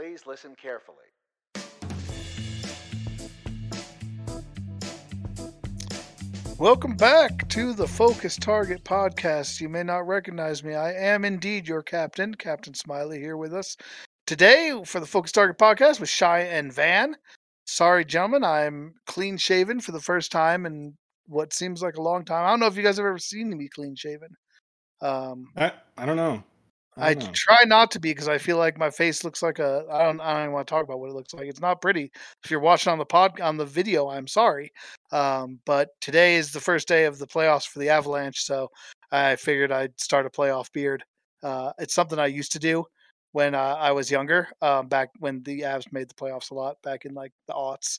Please listen carefully. Welcome back to the Focus Target podcast. You may not recognize me. I am indeed your captain, Captain Smiley, here with us today for the Focus Target podcast with Shy and Van. Sorry, gentlemen, I'm clean shaven for the first time in what seems like a long time. I don't know if you guys have ever seen me clean shaven. Um, I, I don't know. I, know. try not to be because I feel like my face looks like a. I don't. I don't even want to talk about what it looks like. It's not pretty. If you're watching on the pod on the video, I'm sorry. Um, but today is the first day of the playoffs for the Avalanche, so I figured I'd start a playoff beard. Uh, it's something I used to do when uh, I was younger, um, back when the Avs made the playoffs a lot, back in like the aughts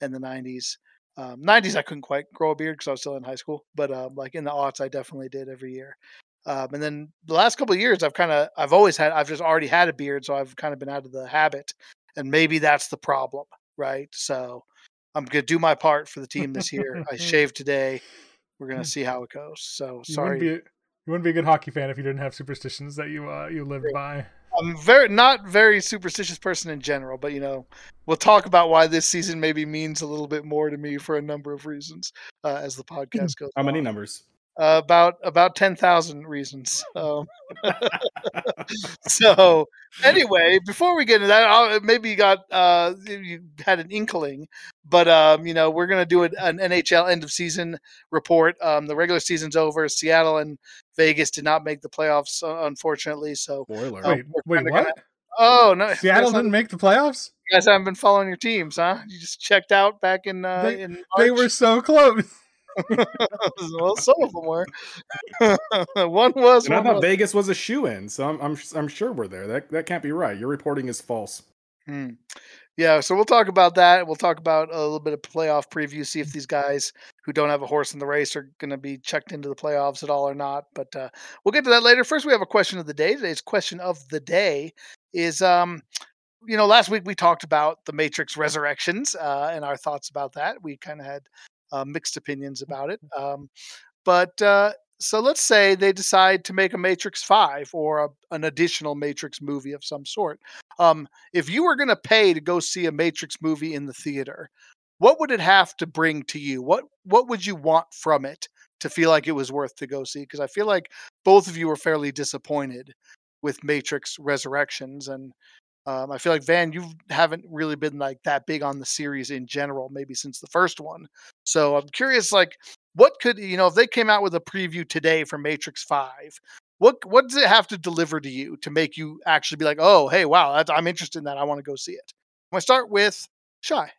and the '90s. Um, 90s, I couldn't quite grow a beard because I was still in high school, but um, like in the aughts, I definitely did every year. Um, and then the last couple of years, I've kind of, I've always had, I've just already had a beard, so I've kind of been out of the habit, and maybe that's the problem, right? So I'm gonna do my part for the team this year. I shaved today. We're gonna see how it goes. So You sorry, wouldn't be a, you wouldn't be a good hockey fan if you didn't have superstitions that you uh, you lived by. I'm very not very superstitious person in general, but you know, we'll talk about why this season maybe means a little bit more to me for a number of reasons uh, as the podcast goes. How many numbers? Uh, about about ten thousand reasons. Um, so anyway, before we get into that, I'll, maybe you got uh, you had an inkling, but um, you know we're gonna do an, an NHL end of season report. Um, the regular season's over. Seattle and Vegas did not make the playoffs, uh, unfortunately. So Spoiler. Oh, Wait, wait, what? gonna- oh no, Seattle didn't make the playoffs. you guys haven't been following your teams, huh? You just checked out back in uh, They- in They were so close. well, some of them were. one was. And I thought wasn't. Vegas was a shoo in, so I'm, I'm I'm sure we're there. That that can't be right. Your reporting is false. Hmm. Yeah, so we'll talk about that. We'll talk about a little bit of playoff preview, see if these guys who don't have a horse in the race are going to be checked into the playoffs at all or not. But uh, we'll get to that later. First, we have a question of the day. Today's question of the day is, um, you know, last week we talked about the Matrix Resurrections uh, and our thoughts about that. We kind of had uh, mixed opinions about it. Um, but uh, so let's say they decide to make a Matrix 5 or a, an additional Matrix movie of some sort. Um, if you were going to pay to go see a Matrix movie in the theater, what would it have to bring to you? What what would you want from it to feel like it was worth to go see? Because I feel like both of you were fairly disappointed with Matrix Resurrections, and um, I feel like Van, you haven't really been like that big on the series in general, maybe since the first one. So I'm curious, like, what could you know if they came out with a preview today for Matrix Five? What what does it have to deliver to you to make you actually be like, oh, hey, wow, I'm interested in that. I want to go see it. I'm gonna start with Shy.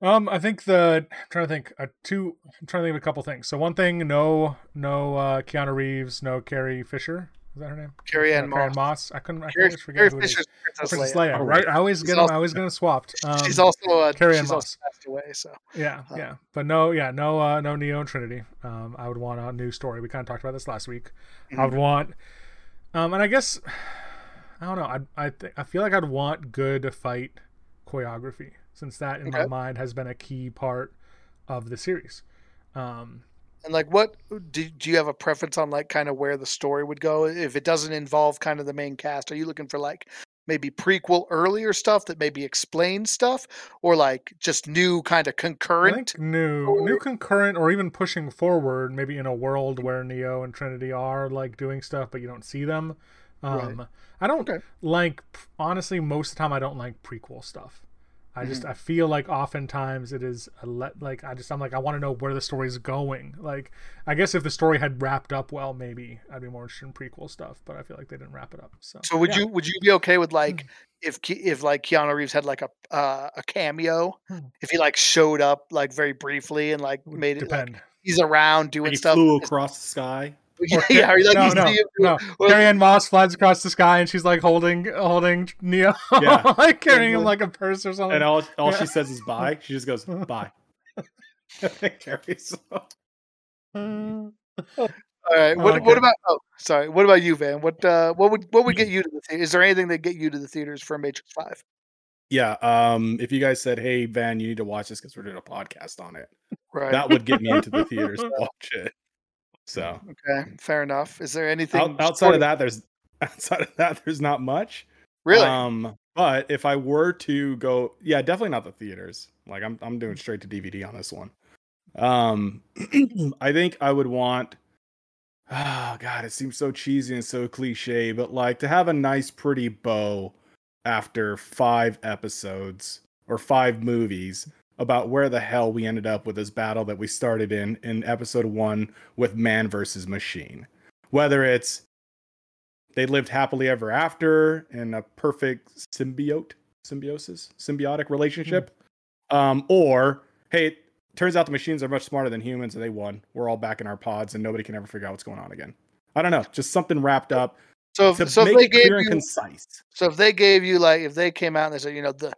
Um, I think the I'm trying to think uh, two. I'm trying to think of a couple things. So one thing, no, no uh, Keanu Reeves, no Carrie Fisher. Is that her name? Carrie Ann No, Carrie Moss. Moss. I couldn't. I Carrie, always forget Carrie who it is. Fisher's Princess, Princess Leia. Leia, Oh, right? right. I always She's get them. I always get them swapped. Um, she's also uh, Carrie Ann she's also Moss. passed away. So Yeah, Uh, yeah, but no, yeah, no, uh, no Neo and Trinity. Um, I would want a new story. We kind of talked about this last week. I Mm-hmm. would want, um, and I guess I don't know. I I th- I feel like I'd want good fight choreography since that in my mind has been a key part of the series. Um, and like, what do do you have a preference on like kind of where the story would go if it doesn't involve kind of the main cast? Are you looking for like maybe prequel earlier stuff that maybe explains stuff, or like just new kind of concurrent? new, or- new concurrent, or even pushing forward, maybe in a world where Neo and Trinity are like doing stuff, but you don't see them. Um, I don't Okay. like honestly. Most of the time, I don't like prequel stuff. I just Mm-hmm. I feel like oftentimes it is a let like I just I'm like I want to know where the story's going. Like I guess if the story had wrapped up well, maybe I'd be more interested in prequel stuff. But I feel like they didn't wrap it up. So So would yeah. you would you be okay with like if Ke- if like Keanu Reeves had like a uh, a cameo, Hmm. if he like showed up like very briefly and like Would made it like depend? he's around doing He stuff? flew across the sky. yeah, yeah, or, like no, no, him no. well- Carrie Ann Moss flies across the sky and she's like holding holding Neo, Yeah. like carrying him like a purse or something. And all all Yeah. she says is bye. She just goes bye. Carries off. All right. What, Okay. what about? Oh, sorry. What about you, Van? What uh, what would what would get you to the theater? Is there anything that get you to the theaters for Matrix Five? Yeah. Um. If you guys said, "Hey, Van, you need to watch this because we're doing a podcast on it," Right. that would get me into the theaters to watch it. So okay. Fair enough. Is there anything out, outside of that, there's outside of that, there's not much. Really? Um, but if I were to go, yeah, definitely not the theaters. Like I'm, I'm doing straight to DVD on this one. Um, I think I would want. Oh God, it seems so cheesy and so cliche, but like to have a nice, pretty bow after five episodes or five movies about where the hell we ended up with this battle that we started in in episode one with man versus machine. Whether it's they lived happily ever after in a perfect symbiote, symbiosis, symbiotic relationship, um, or hey, turns out the machines are much smarter than humans and they won. We're all back in our pods and nobody can ever figure out what's going on again. I don't know, just something wrapped up. So, if, so if they gave you, concise. so if they gave you like, if they came out and they said, you know, the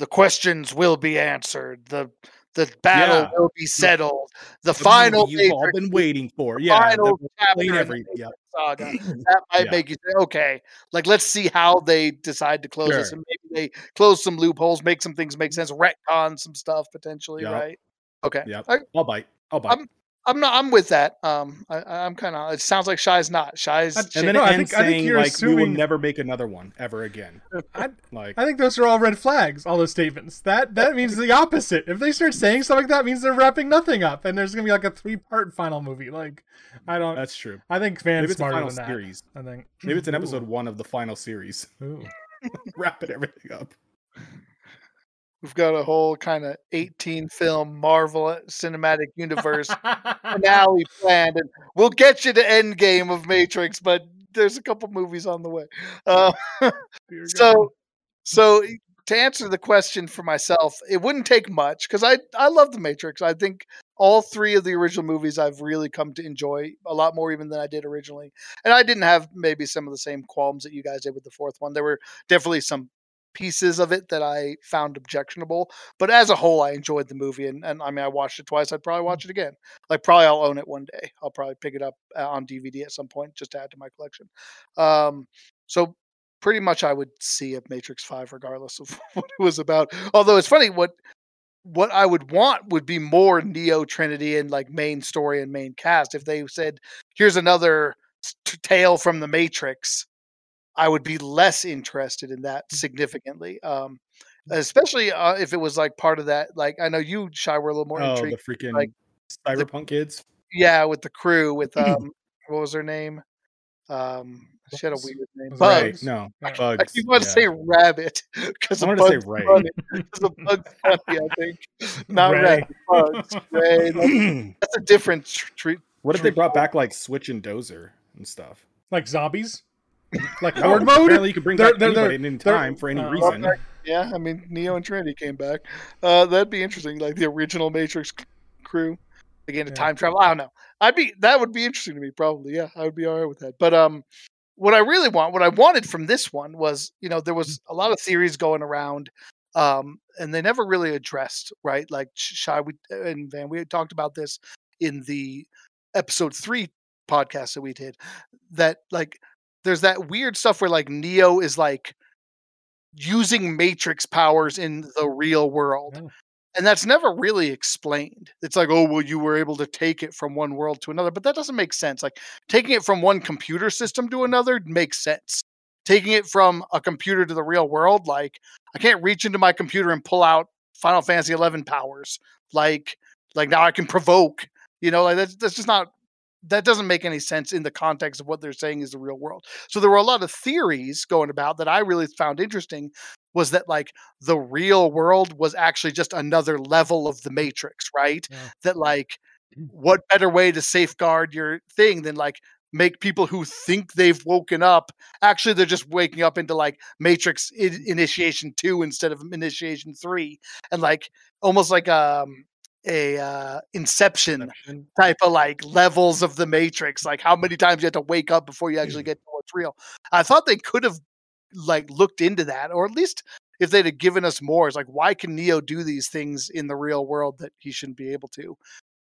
the questions will be answered, the the battle Yeah. will be settled, the, The final you've all been waiting for. Yeah, final chapter explain in the every- yeah. saga. That might Yeah. make you say, okay, like let's see how they decide to close this, and maybe they close some loopholes, make some things make sense, retcon some stuff potentially, Yep. right? Okay, yeah, I'll bite. I'll bite. I'm- I'm not. I'm with that. Um, I, I'm kind of. It sounds like Shy's not. Shy's. I- and then No, I ends think- I think saying you're like we will never make another one ever again. I, Like I think those are all red flags. All those statements. That that means the opposite. If they start saying stuff like that, means they're wrapping nothing up, and there's gonna be like a three part final movie. Like, I don't. that's true. I think fans Maybe it's a smarter final than that. I think Maybe it's an Ooh. episode one of the final series. Ooh. Wrapping everything up. We've got a whole kind of 18 film Marvel cinematic universe finale planned, and we'll get you to Endgame of Matrix, but there's a couple movies on the way. Uh, so, so to answer the question for myself, it wouldn't take much because I I love the Matrix. I think all three of the original movies I've really come to enjoy a lot more even than I did originally, and I didn't have maybe some of the same qualms that you guys did with the fourth one. There were definitely some pieces of it that I found objectionable, but as a whole, I enjoyed the movie. And, and I mean, I watched it twice. I'd probably watch it again. Like, probably I'll own it one day. I'll probably pick it up uh, on DVD at some point just to add to my collection. Um, so pretty much I would see a Matrix Five regardless of what it was about. Although it's funny what what I would want would be more Neo Trinity and like main story and main cast. If they said, "Here's another t- tale from the Matrix," I would be less interested in that significantly. Um, especially uh, if it was like part of that. Like I know you, Shy, were a little more oh, intrigued. the freaking like, cyberpunk kids. Yeah, with the crew, with um, what was her name? Um, she had a weird name. Bugs. Right? No, Yeah. I bugs. keep wanting to say rabbit because I of wanted to say Bugs Bunny. Because of Bugs Bunny, I think. Not Ray. rabbit, bugs. Ray. That's, that's a different tr- treat. what if they brought back like Switch and Dozer and stuff? like zombies, like No, horde mode. Apparently, you can bring They're- back they're- anybody they're- in they're- time for any uh, reason. Yeah, I mean Neo and Trinity came back. Uh, that'd be interesting, like the original Matrix crew. Again, a Yeah. time travel. I don't know. I'd be that would be interesting to me. Probably, yeah, I would be all right with that. But um, what I really want, what I wanted from this one was, you know, there was a lot of theories going around, um, and they never really addressed, right? Like Sh- Shy we, and Van, we had talked about this in the episode three podcast that we did. That like, there's that weird stuff where like Neo is like using matrix powers in the real world. Yeah. And that's never really explained. It's like, oh, well, you were able to take it from one world to another, but that doesn't make sense. Like taking it from one computer system to another makes sense. Taking it from a computer to the real world, like I can't reach into my computer and pull out Final Fantasy eleven powers. Like, like now I can provoke. You know, like that's that's just not that doesn't make any sense in the context of what they're saying is the real world. So there were a lot of theories going about that I really found interesting was that like the real world was actually just another level of the matrix, right? Yeah. That like what better way to safeguard your thing than like make people who think they've woken up actually they're just waking up into like matrix I- initiation 2 instead of initiation 3 and like almost like um a uh inception Inception. type of like levels of the matrix like how many times you have to wake up before you actually get to what's real. I thought they could have like looked into that or at least if they'd have given us more it's like why can neo do these things in the real world that he shouldn't be able to?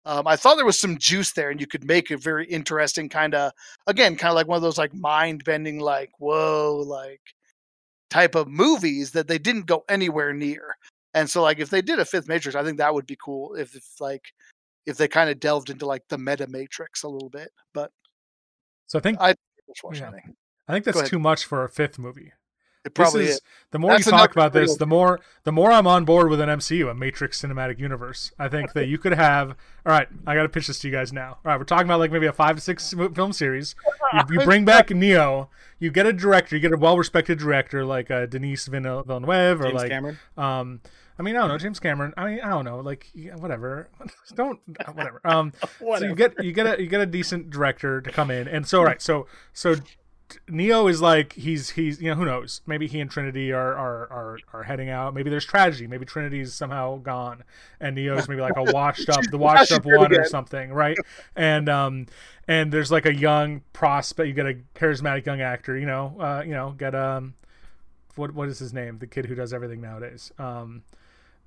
Um, i thought there was some juice there and you could make a very interesting kind of again kind of like one of those like mind bending like whoa like type of movies that they didn't go anywhere near and so like if they did a fifth matrix i think that would be cool if, if like if they kind of delved into like the meta matrix a little bit but So I think I- Yeah. I think. I think Go that's too much for a fifth movie. It probably this is, is. The more you talk about this, the more the more I'm on board with an MCU, a Matrix cinematic universe. I think that you could have. All right, I got to pitch this to you guys now. All right, we're talking about like maybe a five to six film series. You, you bring back Neo. You get a director. You get a well-respected director like uh, Denise Villeneuve or James like Cameron. um. I mean, I don't know James Cameron. I mean, I don't know, like whatever. Don't whatever. Um, so you get you get a you get a decent director to come in, and so all right, so so Neo is like he's he's you know who knows maybe he and Trinity are are are, are heading out. Maybe there's tragedy. Maybe Trinity's somehow gone, and Neo's maybe like a washed up the washed up one or something, right? And um and there's like a young prospect. You get a charismatic young actor. You know, uh, you know, get um what what is his name? The kid who does everything nowadays. Um,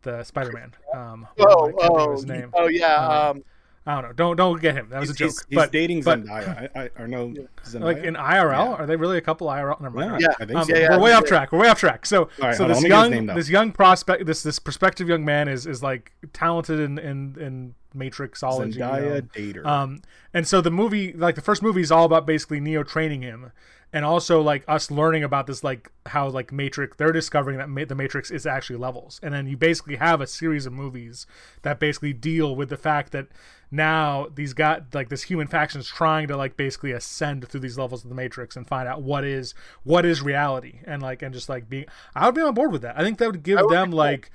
the Spider Man. Um, Oh, can't think of oh, oh yeah. Um, Um, I don't know. Don't don't get him. That was He's, a joke. he's, he's but dating but- Zendaya. I, I, or no, Zendaya. like in IRL, Yeah. are they really a couple IRL? Never mind. yeah. I think Um, so. Yeah, yeah. we're way off track. We're way off track. So, right, so this let me get his young, this young prospect, this this prospective young man is is like talented in in, in Matrixology. you know. Zendaya dater. Um, and so the movie, like the first movie, is all about basically Neo training him, and also like us learning about this, like how like Matrix, they're discovering that ma- the Matrix is actually levels, and then you basically have a series of movies that basically deal with the fact that now these got like this human faction is trying to like basically ascend through these levels of the Matrix and find out what is what is reality, and like and just like being, I would be on board with that. I think that would give That would them cool. like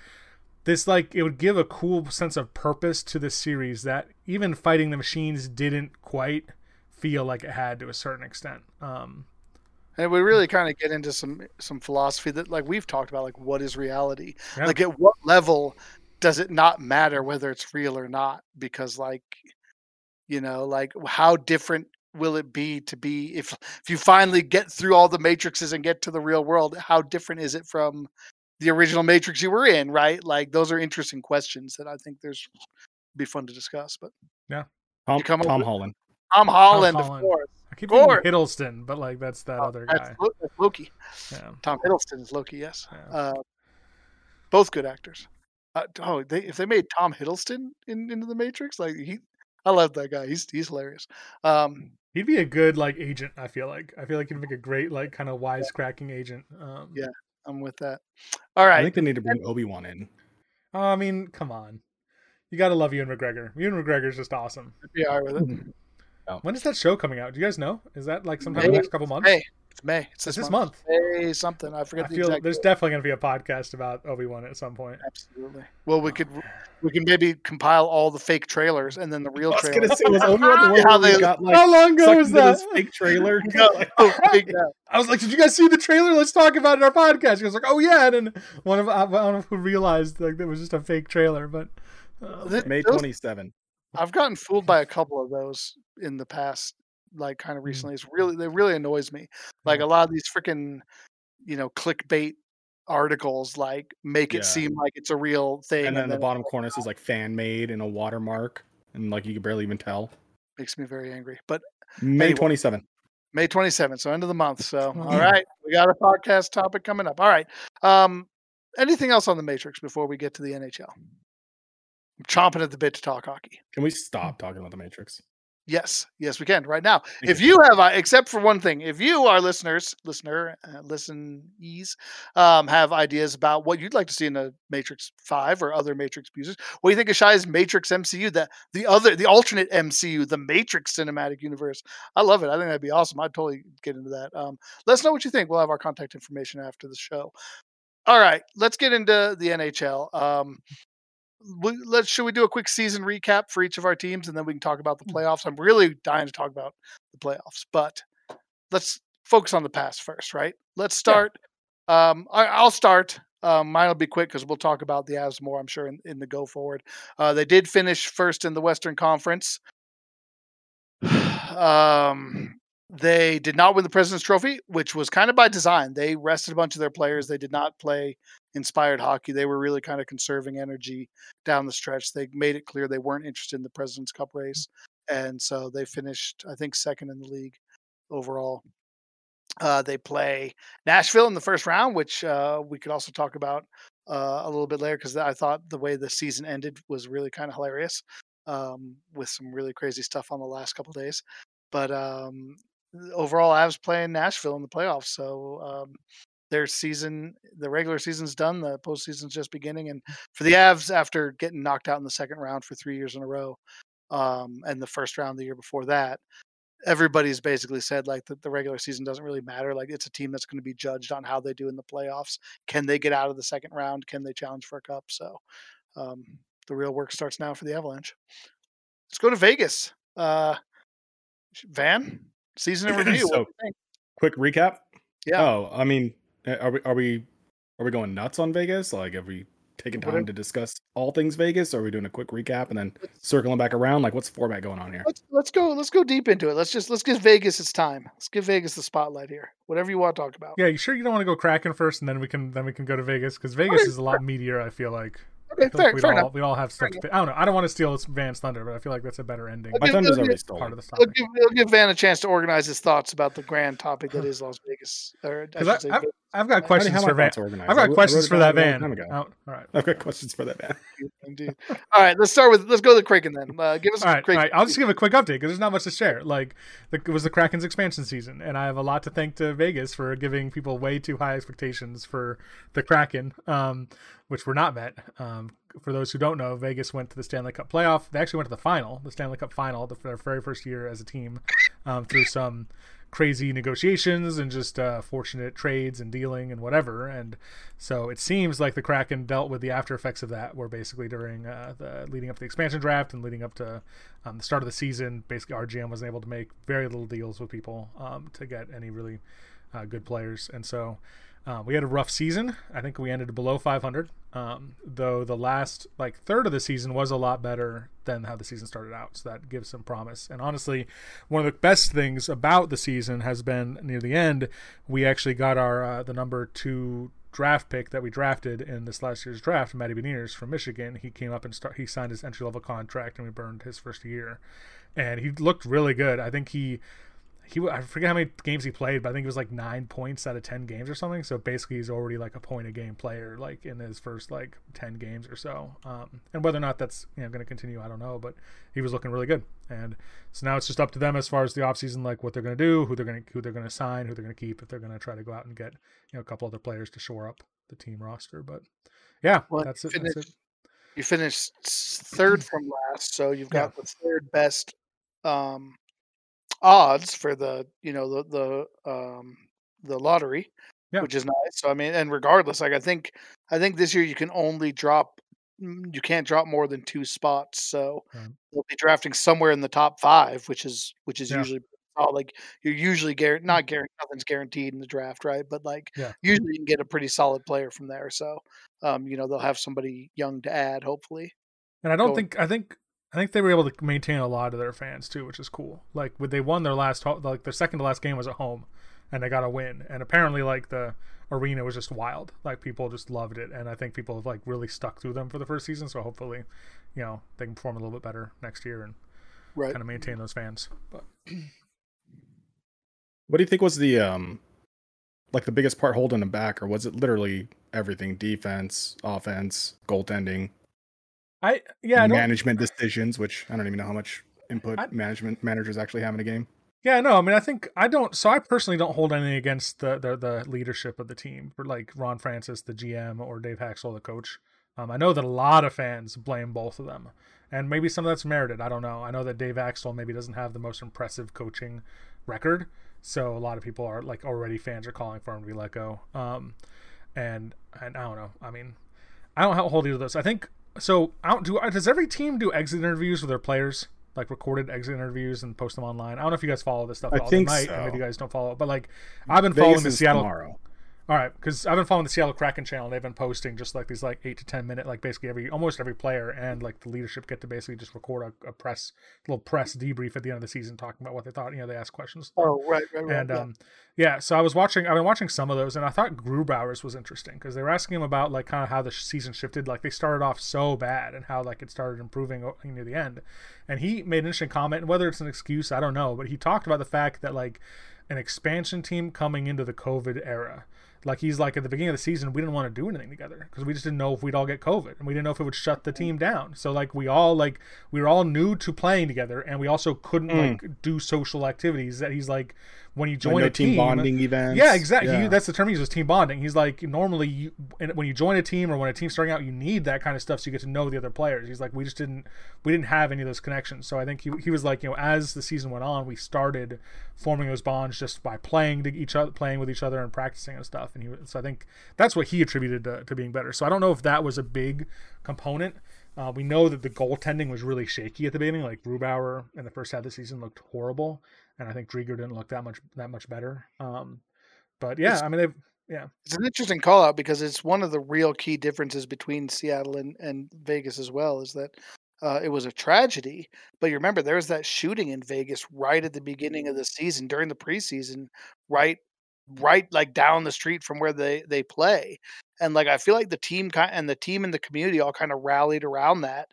this like it would give a cool sense of purpose to the series that even fighting the machines didn't quite feel like it had to a certain extent um and we really kind of get into some some philosophy that like we've talked about, like what is reality? Yeah. Like at what level does it not matter whether it's real or not? Because like, you know, like how different will it be to be if if you finally get through all the matrices and get to the real world? How different is it from the original matrix you were in? Right? Like those are interesting questions that I think there's be fun to discuss. But Tom, up Tom with- Holland. Tom Holland, Holland. of course. I keep Or- thinking hiddleston but like that's that other That's, guy that's Loki. yeah Tom Hiddleston is Loki. Yes. Yeah. Uh, both good actors. Uh, oh, they if they made Tom Hiddleston in into the Matrix, like he, I love that guy. He's he's hilarious. Um, he'd be a good like agent i feel like i feel like he'd make a great like kind of wisecracking agent um Yeah. I'm with that. All right. I think they need to bring Obi Wan in. oh, i mean come on you gotta love Ewan McGregor. Ewan McGregor's just awesome. Be all right with it. When is that show coming out? Do you guys know? Is that like sometime in the next couple months? May. It's May. It's It's this, this month. month. May something. I I forget the feel exact. there's date. definitely gonna be a podcast about Obi Wan at some point. Absolutely. Well, we could we can maybe compile all the fake trailers and then the real I was trailer. gonna say, was Obi Wan the one How they- got like How long ago was that? fake trailer? Oh, big guy. I was like, "Did you guys see the trailer? Let's talk about it in our podcast." He was like, "Oh yeah," and then one of I don't know who realized like that was just a fake trailer, but uh, May twenty seven. I've gotten fooled by a couple of those in the past, like kind of Mm. recently. It's really, it really annoys me. Like a lot of these freaking, you know, clickbait articles, like make it Yeah. seem like it's a real thing, And then the then bottom corner says like fan made and a watermark, and like you can barely even tell. makes me very angry. But May Anyway. twenty seven. May 27th, so end of the month. So, all right, we got a podcast topic coming up. All right. Um, anything else on the Matrix before we get to the NHL? I'm chomping at the bit to talk hockey. Can we stop talking about the Matrix? Yes, yes, we can right now. If you have, uh, except for one thing, if you, are listeners, listener, uh, listenees, um, have ideas about what you'd like to see in a Matrix Five or other Matrix pieces, what do you think of Shy's Matrix MCU? That the other, the alternate MCU, the Matrix Cinematic Universe. I love it. I think that'd be awesome. I'd totally get into that. Um, let us know what you think. We'll have our contact information after the show. All right, let's get into the NHL. Um, let's should we do a quick season recap for each of our teams and then we can talk about the playoffs i'm really dying to talk about the playoffs but let's focus on the past first right let's start um I, i'll start um, mine will be quick because we'll talk about the Avs more, I'm sure, in, in the go forward. Uh, they did finish first in the Western Conference. um, they did not win the President's Trophy, which was kind of by design. They rested a bunch of their players. They did not play inspired hockey. They were really kind of conserving energy down the stretch. They made it clear they weren't interested in the President's Cup race. And so they finished, I think, second in the league overall. Uh, they play Nashville in the first round, which uh, we could also talk about uh, a little bit later because I thought the way the season ended was really kind of hilarious um, with some really crazy stuff on the last couple days. But um, overall, I was playing Nashville in the playoffs, so um, their season, the regular season's done, the postseason's just beginning, and for the Avs, after getting knocked out in the second round for three years in a row, um, and the first round the year before that, everybody's basically said like that the regular season doesn't really matter. Like it's a team that's going to be judged on how they do in the playoffs. Can they get out of the second round? Can they challenge for a cup? So um, the real work starts now for the Avalanche. Let's go to Vegas. Uh, Van, season in review. so, quick recap. Yeah. Oh, I mean, Eh, are we are we are we going nuts on Vegas? Like, have we taking time to discuss all things Vegas? Or are we doing a quick recap and then circling back around? Like, what's the format going on here? Let's, let's go. Let's go deep into it. Let's just let's give Vegas its time. Let's give Vegas the spotlight here. Whatever you want to talk about. Yeah, you sure you don't want to go Kraken first, and then we can then we can go to Vegas because Vegas is a lot meatier. I feel like. Okay, fair, like fair all, enough. We all have stuff. To, I don't know. I don't want to steal Van's thunder, but I feel like that's a better ending. My thunder's already stolen. Part of the I'll give, I'll give Van a chance to organize his thoughts about the grand topic that is Las Vegas. Or, I I, I've, I've, got questions for Van. I've got questions for that Van. Oh, all right. I've got questions for that Van. Indeed. All right, let's start with let's go to the Kraken then. Uh, give us all right, Kraken. all right. I'll just give a quick update because there's not much to share. Like the, it was the Kraken's expansion season, and I have a lot to thank to Vegas for giving people way too high expectations for the Kraken, um, which were not met. Um, for those who don't know, Vegas went to the Stanley Cup playoff. They actually went to the final, the Stanley Cup final, for their very first year as a team, um, through some crazy negotiations and just uh, fortunate trades and dealing and whatever. And so it seems like the Kraken dealt with the after effects of that, where basically during uh, the leading up to the expansion draft and leading up to um, the start of the season, basically RGM wasn't able to make very little deals with people um, to get any really uh, good players, and so. Uh, we had a rough season. I think we ended below 500, um, though the last like third of the season was a lot better than how the season started out. So that gives some promise. And honestly, one of the best things about the season has been near the end. We actually got our uh, the number two draft pick that we drafted in this last year's draft, Matty Beniers from Michigan. He came up and start. He signed his entry level contract, and we burned his first year. And he looked really good. I think he he I forget how many games he played, but I think it was like nine points out of ten games or something. So basically, he's already like a point a game player, like in his first like ten games or so. Um, and whether or not that's you know going to continue, I don't know. But he was looking really good, and so now it's just up to them as far as the offseason, like what they're going to do, who they're going to who they're going to sign, who they're going to keep, if they're going to try to go out and get you know a couple other players to shore up the team roster. But yeah, well, that's, it, finished, that's it. You finished third from last, so you've got yeah. the third best. Um, odds for the you know the the um the lottery yeah. which is nice so i mean and regardless like i think i think this year you can only drop mm, you can't drop more than two spots so right. they'll be drafting somewhere in the top five which is which is yeah. usually like you're usually guaranteed not guaranteed nothing's guaranteed in the draft right but like yeah. usually you can get a pretty solid player from there so um you know they'll have somebody young to add hopefully and i don't think i think I think they were able to maintain a lot of their fans too, which is cool. Like when they won their last, like their second to last game was at home, and they got a win. And apparently, like the arena was just wild. Like people just loved it, and I think people have like really stuck through them for the first season. So hopefully, you know, they can perform a little bit better next year and right. kind of maintain those fans. But what do you think was the um, like the biggest part holding them back, or was it literally everything: defense, offense, goaltending? I yeah I management decisions, which I don't even know how much input I, management managers actually have in a game. Yeah, no, I mean I think I don't. So I personally don't hold anything against the the, the leadership of the team, like Ron Francis, the GM, or Dave Hakstol, the coach. Um, I know that a lot of fans blame both of them, and maybe some of that's merited. I don't know. I know that Dave Hakstol maybe doesn't have the most impressive coaching record, so a lot of people are like already fans are calling for him to be let go. Um, and and I don't know. I mean, I don't hold either of those. I think so I don't do uh, does every team do exit interviews with their players like recorded exit interviews and post them online i don't know if you guys follow this stuff I all. think might, so. maybe you guys don't follow it but like i've been Vegas following the seattle tomorrow. All right, because I've been following the Seattle Kraken channel. and They've been posting just like these like eight to ten minute, like basically every almost every player and like the leadership get to basically just record a, a press little press debrief at the end of the season, talking about what they thought. You know, they ask questions. Oh, right, right, right. And yeah. um, yeah, so I was watching. I've been watching some of those, and I thought Grubauer's was interesting because they were asking him about like kind of how the season shifted. Like they started off so bad, and how like it started improving near the end. And he made an interesting comment, and whether it's an excuse, I don't know, but he talked about the fact that like an expansion team coming into the COVID era. Like he's like at the beginning of the season, we didn't want to do anything together because we just didn't know if we'd all get COVID, and we didn't know if it would shut the team down. So like we all like we were all new to playing together, and we also couldn't Mm. like do social activities. That he's like, when you join no a team, team bonding events. Yeah, exactly. Yeah. He, that's the term he uses, team bonding. He's like normally you, when you join a team or when a team's starting out, you need that kind of stuff so you get to know the other players. He's like, we just didn't we didn't have any of those connections. So I think he he was like, you know, as the season went on, we started forming those bonds just by playing to each other, playing with each other, and practicing and stuff. And he so I think that's what he attributed to, to being better. So I don't know if that was a big component. Uh, we know that the goaltending was really shaky at the beginning. Like Grubauer in the first half of the season looked horrible, and I think Driedger didn't look that much that much better. Um, but yeah, It's- I mean they've yeah It's an interesting call out because it's one of the real key differences between Seattle and, and Vegas as well is that uh, it was a tragedy. But you remember there was that shooting in Vegas right at the beginning of the season during the preseason, right, right like down the street from where they they play, and like I feel like the team kind and the team and the community all kind of rallied around that,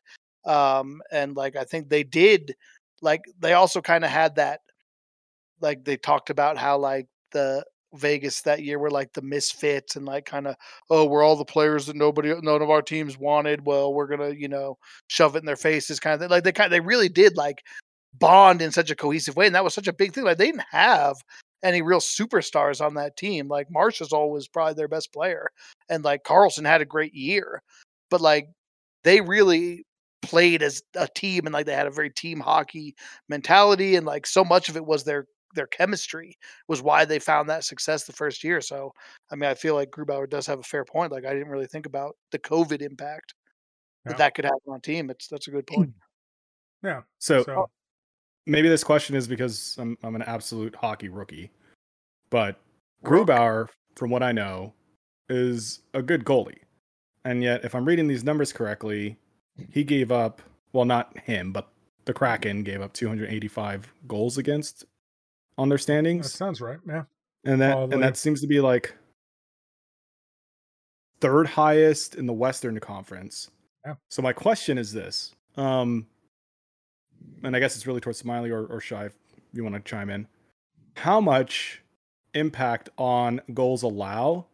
um, and like I think they did, like they also kind of had that, like they talked about how like the Vegas that year were like the misfits and like kind of oh we're all the players that nobody none of our teams wanted. Well we're gonna you know shove it in their faces kind of thing. Like they kind they really did like bond in such a cohesive way and that was such a big thing like they didn't have any real superstars on that team. Like Marchessault was probably their best player and like Karlsson had a great year but like they really played as a team and like they had a very team hockey mentality and like so much of it was their their chemistry was why they found that success the first year. So, I mean, I feel like Grubauer does have a fair point. Like, I didn't really think about the COVID impact that that could have on team. It's that's a good point. yeah. So, So maybe this question is because I'm I'm an absolute hockey rookie, but Grubauer, from what I know, is a good goalie, and yet if I'm reading these numbers correctly, he gave up well not him but the Kraken gave up 285 goals against on their standings. that sounds right. Yeah. and that probably. and that seems to be like third highest in the Western Conference. Yeah. So my question is this, um, and I guess it's really towards Smiley or, or Shy if you want to chime in. How much impact on goals allow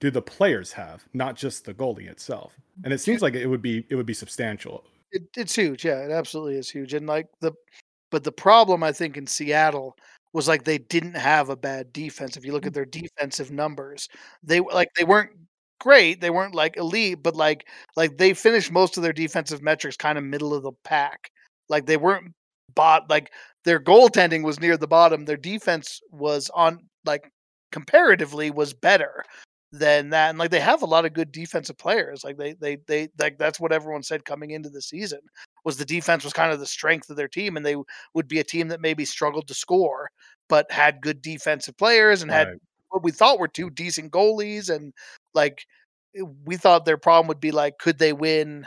do the players have, not just the goalie itself? And it seems like it would be it would be substantial. It, it's huge. Yeah, it absolutely is huge. And like the, but the problem I think in Seattle was like they didn't have a bad defense. If you look at mm. their defensive numbers, they like they weren't great. They weren't like elite, but like like they finished most of their defensive metrics kind of middle of the pack. Like they weren't bot like their goaltending was near the bottom. Their defense was on like comparatively was better than that. And like they have a lot of good defensive players. Like they they they like that's what everyone said coming into the season was the defense was kind of the strength of their team, and they would be a team that maybe struggled to score, but had good defensive players and had Right. what we thought were two decent goalies. And like eh, we thought their problem would be like, could they win?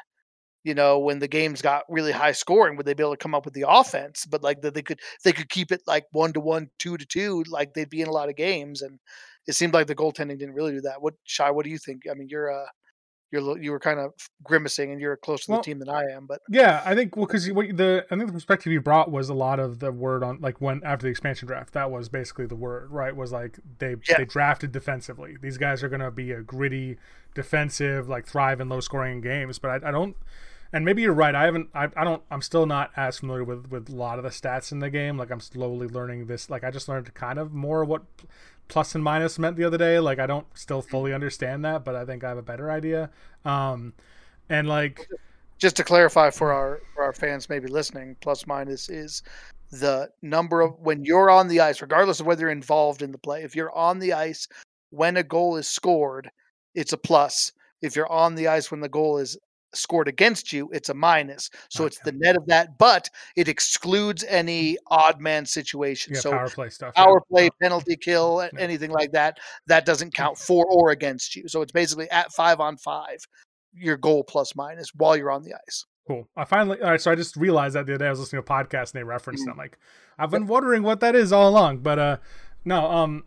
You know, when the games got really high scoring, would they be able to come up with the offense? But like that they could they could keep it like one to one, two to two, like they'd be in a lot of games. And it seemed like the goaltending didn't really do that. What shy? What do you think? I mean, you're uh you're you were kind of grimacing, and you're closer to Well, the team than I am. But Yeah, I think well because what the I think the perspective you brought was a lot of the word on like when after the expansion draft that was basically the word right was like they Yeah. they drafted defensively. These guys are gonna be a gritty defensive like thrive in low scoring games, but I, I don't. And maybe you're right. I haven't. I, I don't. I'm still not as familiar with with a lot of the stats in the game. Like I'm slowly learning this. Like I just learned kind of more what plus and minus meant the other day. Like I don't still fully understand that, but I think I have a better idea. Um, and like just to clarify for our for our fans maybe listening, plus minus is the number of when you're on the ice, regardless of whether you're involved in the play. If you're on the ice when a goal is scored, it's a plus. If you're on the ice when the goal is scored against you, it's a minus. So it's the net of that, but it excludes any odd man situation. yeah, so power play stuff. yeah. power play, penalty kill, Yeah. anything like that, that doesn't count for or against you. So it's basically at five on five, your goal plus minus while you're on the ice. Cool. I finally all right. So I just realized that the other day I was listening to a podcast and they referenced Mm. it. I'm like, I've been wondering what that is all along. But uh, no. Um,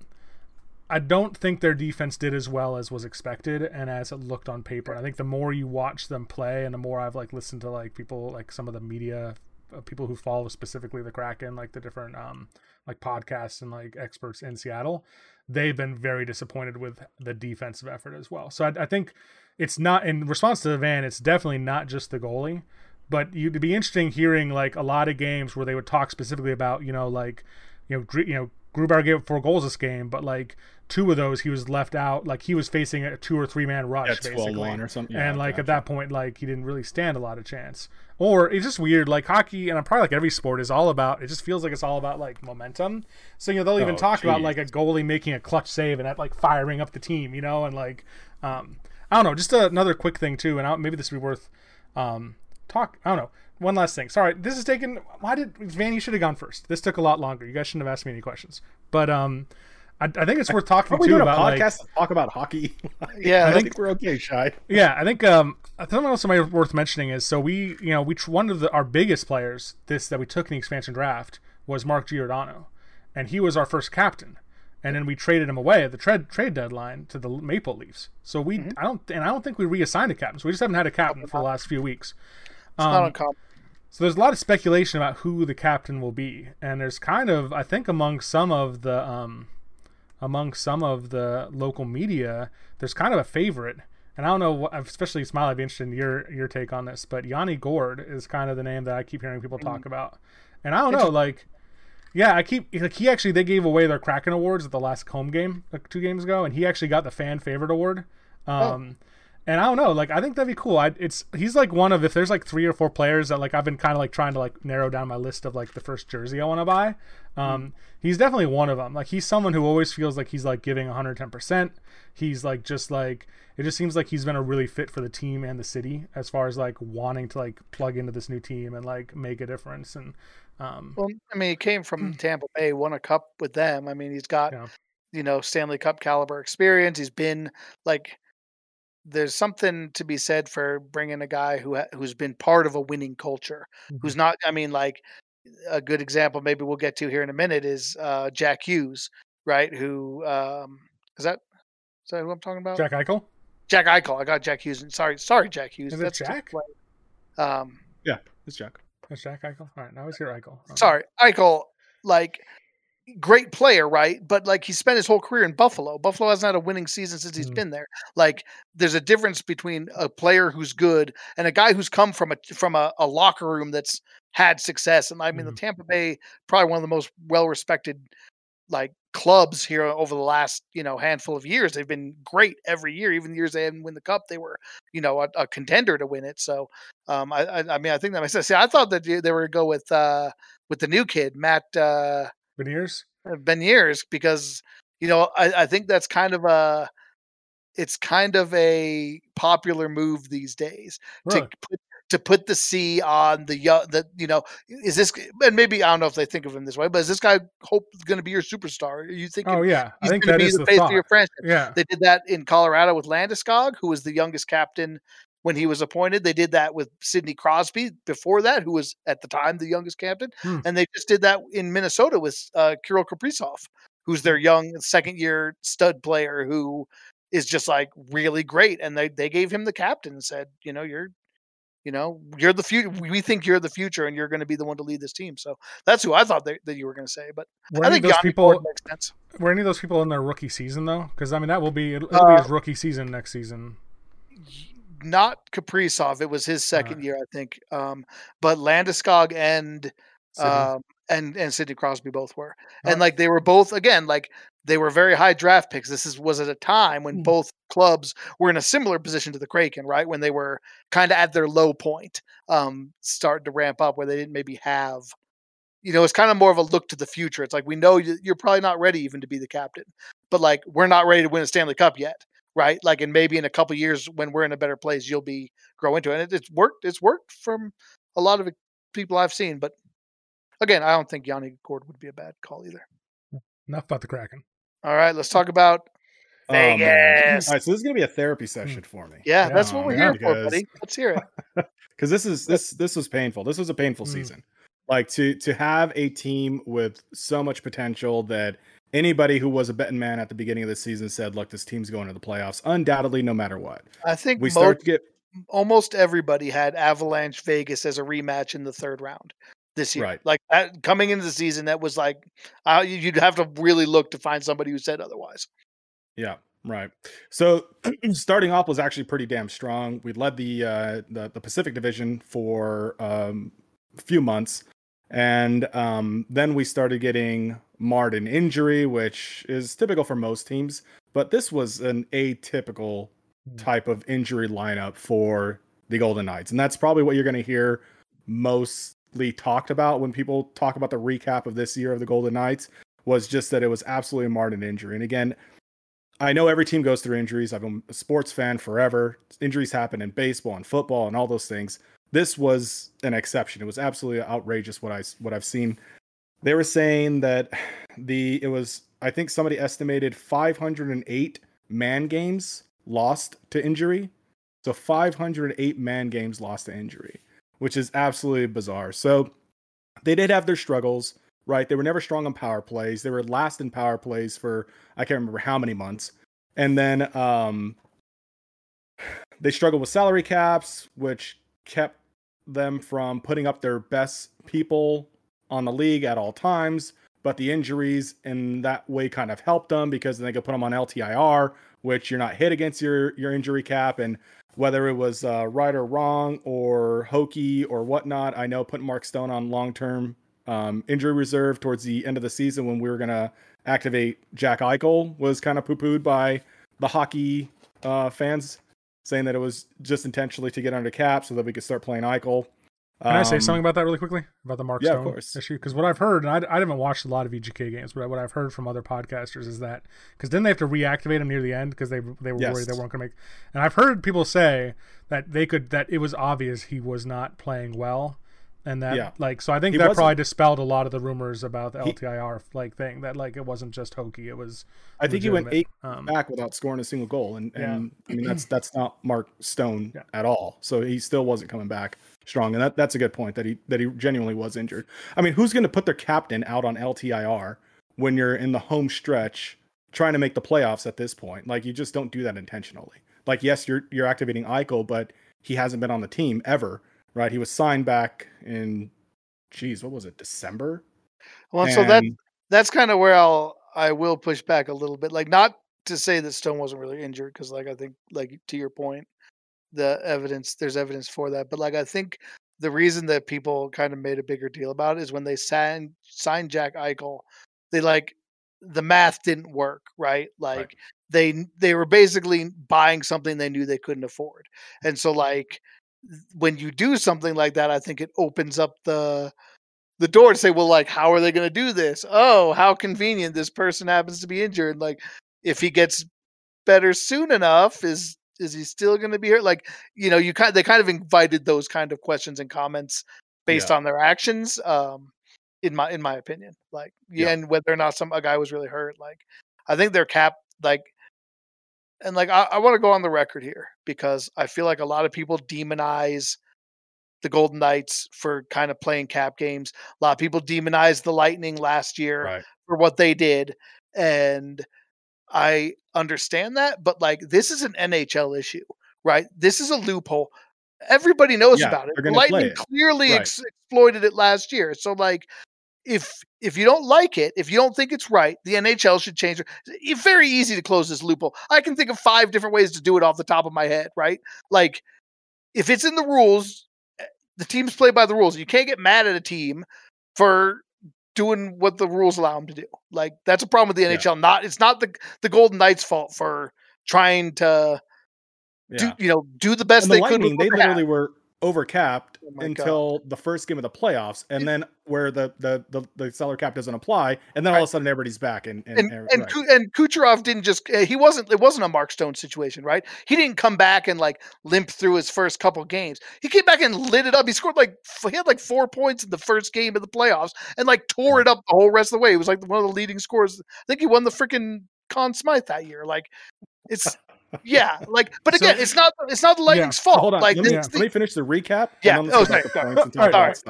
I don't think their defense did as well as was expected and as it looked on paper. I think the more you watch them play and the more I've like listened to like people like some of the media uh, people who follow specifically the Kraken, like the different um like podcasts and like experts in Seattle, they've been very disappointed with the defensive effort as well. So I, I think it's not in response to the van. It's definitely not just the goalie, but you'd be interesting hearing like a lot of games where they would talk specifically about you know like you know you know Grubauer gave up four goals this game, but like two of those he was left out. Like he was facing a two or three man rush, yeah, basically, or something. Yeah, and like gotcha. at that point, like he didn't really stand a lot of chance. Or it's just weird. Like hockey, and I'm probably like every sport is all about. It just feels like it's all about like momentum. So you know they'll even oh, talk geez. about like a goalie making a clutch save and that like firing up the team. You know, and like um, I don't know. Just another quick thing too, and I, maybe this would be worth um, talk. I don't know. One last thing. Sorry, this is taken. Why did Van? You should have gone first. This took a lot longer. You guys shouldn't have asked me any questions. But um, I, I think it's worth talking too about a podcast like, talk about hockey. yeah, I, I think, think, we're okay, shy. Yeah, I think um, something else might worth mentioning is so we you know we one of the our biggest players this that we took in the expansion draft was Mark Giordano, and he was our first captain and then we traded him away at the trade trade deadline to the Maple Leafs. So we, mm-hmm. I don't, and I don't think we reassigned a captain. So we just haven't had a captain for the last few weeks. It's um, not uncommon. So there's a lot of speculation about who the captain will be, and there's kind of, I think, among some of the, um, among some of the local media, there's kind of a favorite. And I don't know, what, especially Smile, I'd be interested in your your take on this. But Yanni Gourde is kind of the name that I keep hearing people talk mm. about. And I don't know, like yeah, I keep like he actually they gave away their Kraken awards at the last home game like two games ago, and he actually got the fan favorite award. Oh. Um, oh. And I don't know, like I think that'd be cool. I, it's he's like one of if there's like three or four players that like I've been kind of like trying to like narrow down my list of like the first jersey I want to buy. Um, mm. he's definitely one of them. Like he's someone who always feels like he's like giving 110. percent He's like just like it just seems like he's been a really fit for the team and the city as far as like wanting to like plug into this new team and like make a difference and um, well, I mean, he came from Tampa Bay, won a cup with them. I mean, he's got yeah. you know Stanley Cup caliber experience. He's been like, there's something to be said for bringing a guy who ha- who's been part of a winning culture, mm-hmm. who's not. I mean, like a good example, maybe we'll get to here in a minute, is uh, Jack Hughes, right? Who um, is that? Is that who I'm talking about? Jack Eichel. Jack Eichel. I got Jack Hughes. Sorry, sorry, Jack Hughes. Is That's Jack? Um, yeah, it's Jack. It's Jack Eichel. All right, now he's here, Eichel. Sorry, Eichel. Like great player, right? But like he spent his whole career in Buffalo. Buffalo hasn't had a winning season since he's mm. been there. Like there's a difference between a player who's good and a guy who's come from a from a, a locker room that's had success. And I mean, mm. the Tampa Bay probably one of the most well respected like clubs here over the last you know handful of years. They've been great every year. Even the years they didn't win the cup, they were you know a, a contender to win it. So um, I, I, I mean I think that makes sense. See, I thought that they were going to go with uh, with the new kid Matt uh, Beniers. Uh, Beniers because you know I, I think that's kind of a it's kind of a popular move these days to put to put the C on the the you know is this and maybe I don't know if they think of him this way, but is this guy hope going to be your superstar? Are you think? Oh yeah, I think that be is the, the face thought. of your franchise. Yeah, they did that in Colorado with Landeskog, who was the youngest captain when he was appointed. They did that with Sidney Crosby before that, who was at the time the youngest captain, hmm. and they just did that in Minnesota with uh, Kirill Kaprizov, who's their young second year stud player who is just like really great. And they they gave him the captain and said, you know, you're you know, you're the future. We think you're the future, and you're going to be the one to lead this team. So that's who I thought that, that you were going to say. But were I think those people makes sense. Were any of those people in their rookie season though? Because I mean, that will be it'll, it'll uh, be his rookie season next season. Not Kaprizov. It was his second right. year, I think. Um, but Landeskog and um, and and Sidney Crosby both were, and like they were both again like they were very high draft picks. This is was at a time when mm. both clubs were in a similar position to the Kraken, right? When they were kind of at their low point, um, starting to ramp up, where they didn't maybe have, you know, it's kind of more of a look to the future. It's like we know you're probably not ready even to be the captain, but like we're not ready to win a Stanley Cup yet, right? Like, and maybe in a couple years when we're in a better place, you'll be grow into it. And it, it's worked. It's worked from a lot of people I've seen, but again, I don't think Yanni Gourde would be a bad call either. Enough about the Kraken. All right, let's talk about oh, Vegas. All right, so this is gonna be a therapy session for me. Yeah, yeah that's what we're here because... for, buddy. Let's hear it. Because this is this this was painful. This was a painful mm. season. Like to to have a team with so much potential that anybody who was a betting man at the beginning of the season said, "Look, this team's going to the playoffs, undoubtedly, no matter what." I think we most, start to get almost everybody had Avalanche Vegas as a rematch in the third round this year. Right. Like that, coming into the season, that was like uh, you'd have to really look to find somebody who said otherwise. Yeah. Right. So starting off was actually pretty damn strong. We led the uh, the, the Pacific Division for um, a few months, and um, then we started getting marred an injury, which is typical for most teams. But this was an atypical type of injury lineup for the Golden Knights. And that's probably what you're going to hear mostly talked about when people talk about the recap of this year of the Golden Knights was just that it was absolutely marred an injury. And again, I know every team goes through injuries. I've been a sports fan forever. Injuries happen in baseball and football and all those things. This was an exception. It was absolutely outrageous what I what I've seen. They were saying that the it was I think somebody estimated 508 man games lost to injury. So 508 man games lost to injury, which is absolutely bizarre. So they did have their struggles right? They were never strong on power plays. They were last in power plays for I can't remember how many months. And then um, they struggled with salary caps, which kept them from putting up their best people on the league at all times. But the injuries in that way kind of helped them because then they could put them on LTIR, which you're not hit against your your injury cap. And whether it was uh, right or wrong or hokey or whatnot, I know putting Mark Stone on long term um, injury reserve towards the end of the season when we were to activate Jack Eichel was kind of poo pooed by the hockey uh, fans, saying that it was just intentionally to get under cap so that we could start playing Eichel. Can um, I say something about that really quickly about the Mark yeah, Stone issue? Because what I've heard, and I, I haven't watched a lot of VGK games, but what I've heard from other podcasters is that because then they have to reactivate him near the end because they they were yes. worried they weren't going to make. And I've heard people say that they could that it was obvious he was not playing well and that yeah. like so I think he that probably dispelled a lot of the rumors about the LTIR he, like thing that like it wasn't just hokey it was I think he went eight um, back without scoring a single goal and, and yeah. I mean that's that's not Mark Stone yeah. at all so he still wasn't coming back strong and that that's a good point that he that he genuinely was injured I mean who's going to put their captain out on LTIR when you're in the home stretch trying to make the playoffs at this point like you just don't do that intentionally like yes you're you're activating Eichel but he hasn't been on the team ever right? He was signed back in, geez, what was it, December? Well, and... so that that's kind of where I'll I will push back a little bit, like not to say that Stone wasn't really injured, because like I think like to your point, the evidence there's evidence for that, but like I think the reason that people kind of made a bigger deal about it is when they signed signed Jack Eichel, they like the math didn't work, right? Like right. they they were basically buying something they knew they couldn't afford. And so like when you do something like that, I think it opens up the the door to say, well, like, how are they going to do this? Oh, how convenient! This person happens to be injured. Like, if he gets better soon enough, is is he still going to be here? Like, you know, you kind they kind of invited those kind of questions and comments based yeah. on their actions. Um, in my in my opinion, like, yeah, and whether or not some a guy was really hurt, like, I think their cap like and like I, I want to go on the record here because I feel like a lot of people demonize the Golden Knights for kind of playing cap games. A lot of people demonized the Lightning last year right. for what they did, and I understand that. But like, this is an NHL issue, right? This is a loophole. Everybody knows yeah, about it. Lightning it. clearly right. ex- exploited it last year. So like, if if you don't like it, if you don't think it's right, the NHL should change it. It's very easy to close this loophole. I can think of five different ways to do it off the top of my head, right? Like if it's in the rules, eh, the teams play by the rules. You can't get mad at a team for doing what the rules allow them to do. Like that's a problem with the NHL. Yeah. Not it's not the the Golden Knights' fault for trying to yeah. do you know do the best they the could. They literally were overcapped oh until God. the first game of the playoffs, and then where the the the, the salary cap doesn't apply, and then all of a sudden everybody's back. And and and, and, right. and Kucherov didn't just eh, he wasn't it wasn't a Mark Stone situation, right? He didn't come back and like limp through his first couple games. He came back and lit it up. He scored like he had like four points in the first game of the playoffs and like tore it up the whole rest of the way. He was like one of the leading scorers. I think he won the freaking Conn Smythe that year. Like it's yeah, like, but again, so, it's not it's not the Lightning's yeah. fault. Hold on, like, let me, let me finish the recap. Yeah. Oh, sorry. All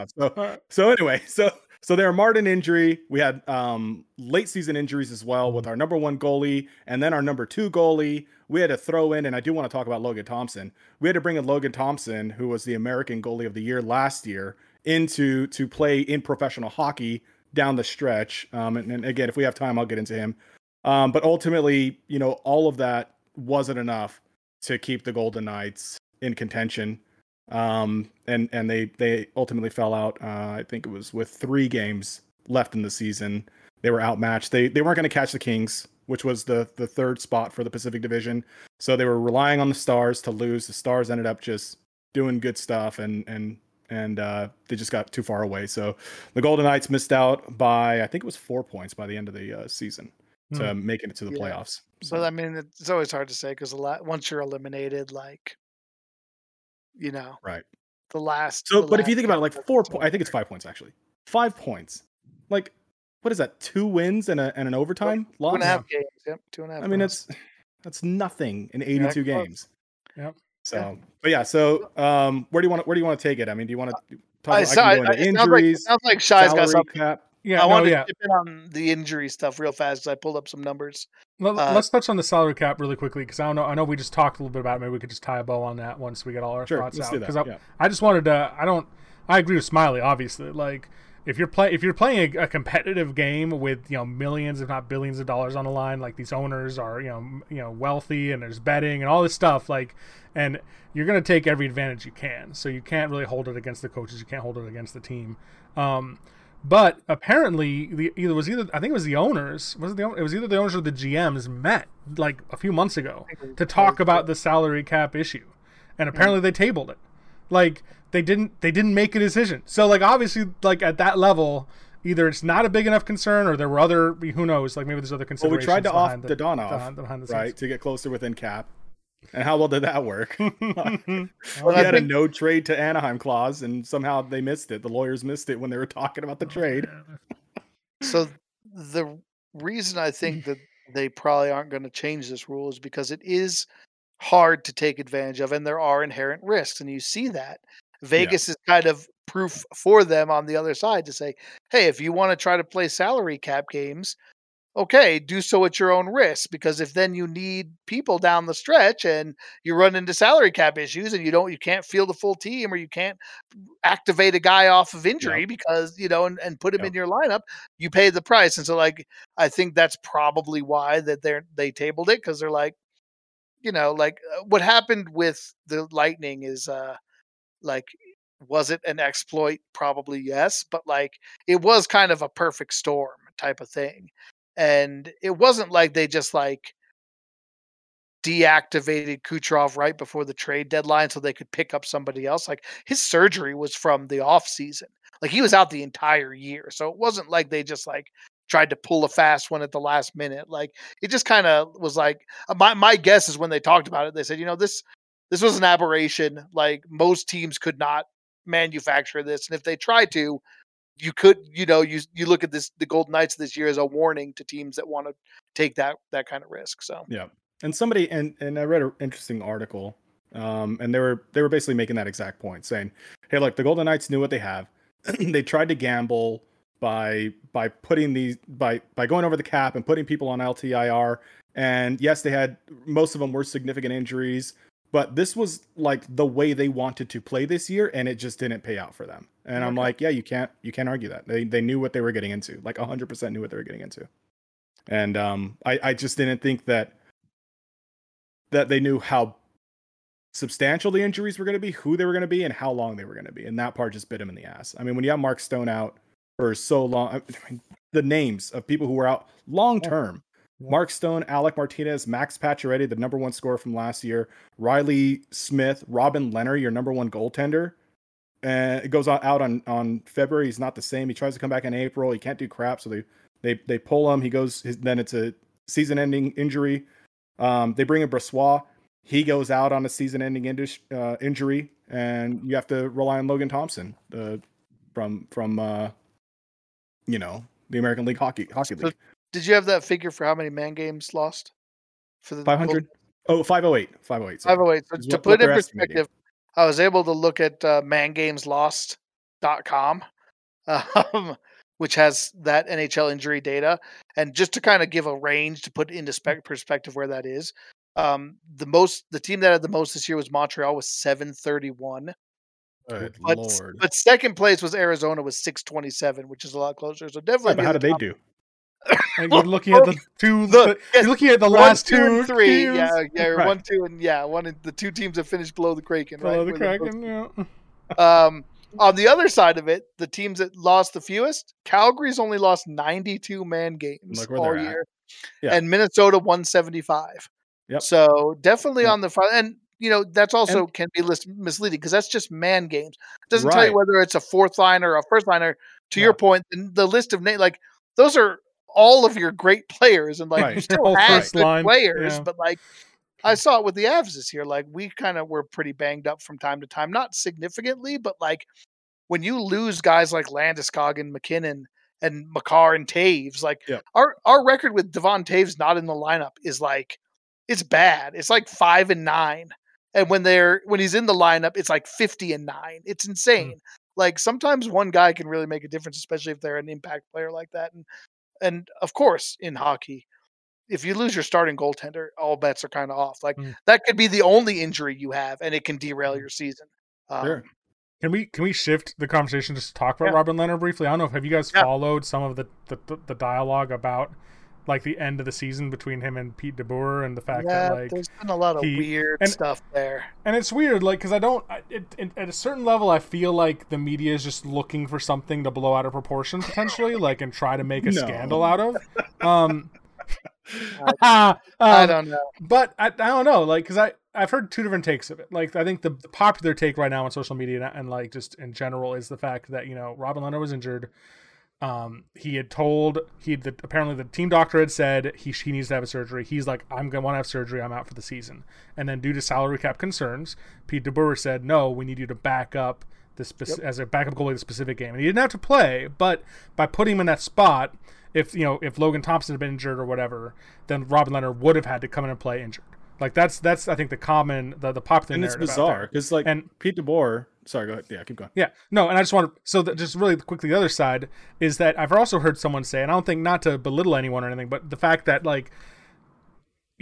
So, so anyway, so so there are Martin injury. We had um, late season injuries as well with our number one goalie and then our number two goalie. We had to throw in, and I do want to talk about Logan Thompson. We had to bring in Logan Thompson, who was the American goalie of the year last year, into to play in professional hockey down the stretch. Um, and, and again, if we have time, I'll get into him. Um, but ultimately, you know, all of that wasn't enough to keep the Golden Knights in contention. Um, and and they they ultimately fell out. Uh, I think it was with three games left in the season. they were outmatched. They they weren't going to catch the Kings, which was the the third spot for the Pacific Division. So they were relying on the Stars to lose. The Stars ended up just doing good stuff and and and uh, they just got too far away. So the Golden Knights missed out by I think it was four points by the end of the uh, season to Hmm. making it to the Yeah. playoffs. So I mean, it's always hard to say because a lot once you're eliminated, like you know, Right. the last. So, the but if you think about it, like four, po- I think it's five points actually. Five points. Like, what is that? Two wins and, a, and an overtime two loss. and a half games. Yep, two and a half. I mean, it's that's nothing in 82 close. games. Yep. So, but yeah. So, um, where do you want? Where do you want to take it? I mean, do you want to talk? I, About, I I, I, into it sounds like, injuries, sounds like Shy's got something. cap. Yeah, I no, wanted yeah. to chip in on the injury stuff real fast because I pulled up some numbers. Let, Uh, us touch on the salary cap really quickly because I don't know. I know we just talked a little bit about. It. Maybe we could just tie a bow on that once we get all our Sure, thoughts let's out. do that. Because I, yeah. I just wanted to. I don't. I agree with Smiley. Obviously, like if you're play if you're playing a, a competitive game with you know millions, if not billions of dollars on the line, like these owners are you know you know wealthy and there's betting and all this stuff, like and you're gonna take every advantage you can. So you can't really hold it against the coaches. You can't hold it against the team. Um, but apparently, the either was either I think it was the owners. Was it the it was either the owners or the GMs met like a few months ago to talk about the salary cap issue, and apparently they tabled it. Like they didn't they didn't make a decision. So like obviously like at that level, either it's not a big enough concern or there were other who knows like maybe there's other Well, considerations. we tried to off the Don off, behind, behind the scenes. right, to get closer within cap. And how well did that work? Mm-hmm. Well, he I had a no trade to Anaheim clause, and somehow they missed it. The lawyers missed it when they were talking about the oh, trade. So the reason I think that they probably aren't going to change this rule is because it is hard to take advantage of, and there are inherent risks, and you see that. Vegas is kind of proof for them on the other side to say, hey, if you want to try to play salary cap games, okay, do so at your own risk. Because if then you need people down the stretch and you run into salary cap issues and you don't, you can't field a full team or you can't activate a guy off of injury because you know and, and put him Yep. in your lineup, you pay the price. And so, like, I think that's probably why that they're they tabled it because they're like, you know, like uh, what happened with the Lightning is uh like was it an exploit probably yes but like it was kind of a perfect storm type of thing and it wasn't like they just like deactivated Kucherov right before the trade deadline so they could pick up somebody else like his surgery was from the off season like he was out the entire year so it wasn't like they just like tried to pull a fast one at the last minute like it just kind of was like uh, my my guess is when they talked about it they said you know this this was an aberration like most teams could not manufacture this and if they try to you could you know you you look at this the golden knights this year as a warning to teams that want to take that that kind of risk so Yeah. And somebody and and I read an interesting article, um, and they were they were basically making that exact point, saying, "Hey, look, the Golden Knights knew what they have. they tried to gamble by by putting these by by going over the cap and putting people on LTIR. And yes, they had most of them were significant injuries, but this was like the way they wanted to play this year, and it just didn't pay out for them. And I'm like, yeah, you can't you can't argue that. They they knew what they were getting into, like 100 percent knew what they were getting into. And um, I I just didn't think that that they knew how substantial the injuries were going to be, who they were going to be, and how long they were going to be. And that part just bit him in the ass. I mean, when you have Mark Stone out for so long, I mean, the names of people who were out long term. Yeah. Mark Stone, Alec Martinez, Max Pacioretty, the number one scorer from last year, Reilly Smith, Robin Lehner, your number one goaltender. And it goes on, out on on February. He's not the same. He tries to come back in April. He can't do crap, so they they they pull him. He goes. His, then it's a season-ending injury. Um, they bring in Brossoit. He goes out on a season-ending indus- uh, injury, and you have to rely on Logan Thompson uh, from from uh, you know the American League Hockey Hockey So League. did you have that figure for how many man games lost for the 500 oh 508 508 Five sorry. oh eight. So to put it in perspective, I was able to look at uh, mangameslost.com, um, which has that NHL injury data, and just to kind of give a range to put into spec perspective where that is. Um, the most, the team that had the most this year was Montreal with seven thirty one, Good but lord but second place was Arizona with six twenty seven, which is a lot closer. So Yeah, definitely. but how did they do And you're looking at the two. The- you're looking at the One, last two, two and three. teams Yeah, yeah, Right. one, two, and yeah, one. of The two teams that finished below the Kraken. below right? the were the most- Kraken. Yeah. Um, On the other side of it, the teams that lost the fewest, Calgary's only lost 92 man games all year, yeah. and Minnesota 175. Yep. So definitely yep. on the front, and you know that's also and, can be misleading because that's just man games. It doesn't right. tell you whether it's a fourth liner or a first liner. To your point, the list of name like those are all of your great players, and like right. you still have good line. players, yeah. but like I saw it with the Avs this year. Like we kind of were pretty banged up from time to time, not significantly, but like when you lose guys like Landeskog and MacKinnon and Makar and Toews, like yeah. our our record with Devon Toews not in the lineup is like it's bad. It's like five and nine. And when they're when he's in the lineup, it's like fifty and nine. It's hmm. insane. Mm. Like sometimes one guy can really make a difference, especially if they're an impact player like that. And and of course in hockey, if you lose your starting goaltender, all bets are kind of off. Like mm. that could be the only injury you have, and it can derail mm. your season. Um, sure. Can we can we shift the conversation just to talk about yeah. Robin Lehner briefly? I don't know. if Have you guys yeah. followed some of the, the the dialogue about like the end of the season between him and Pete DeBoer and the fact yeah, that like there's been a lot of he, weird and, stuff there. And it's weird, like because I don't it, it, at a certain level, I feel like the media is just looking for something to blow out of proportion potentially, like and try to make a no. scandal out of. Um, I, um, I don't know, but I, I don't know, like because I I've heard two different takes of it. Like I think the, the popular take right now on social media and, and like just in general is the fact that you know Robin Lehner was injured um, he had told he the, apparently the team doctor had said he he needs to have a surgery. He's like, I'm gonna want to have surgery. I'm out for the season. And then due to salary cap concerns, Pete DeBoer said, No, we need you to back up speci- yep. as a backup goalie the specific game. And he didn't have to play, but by putting him in that spot, if you know if Logan Thompson had been injured or whatever, then Robin Lehner would have had to come in and play injured. Like that's that's I think the common the the popular and it's bizarre because like and Pete DeBoer sorry, go ahead. Yeah, keep going. Yeah, no, and I just want to so just really quickly the other side is that I've also heard someone say, and I don't think not to belittle anyone or anything, but the fact that like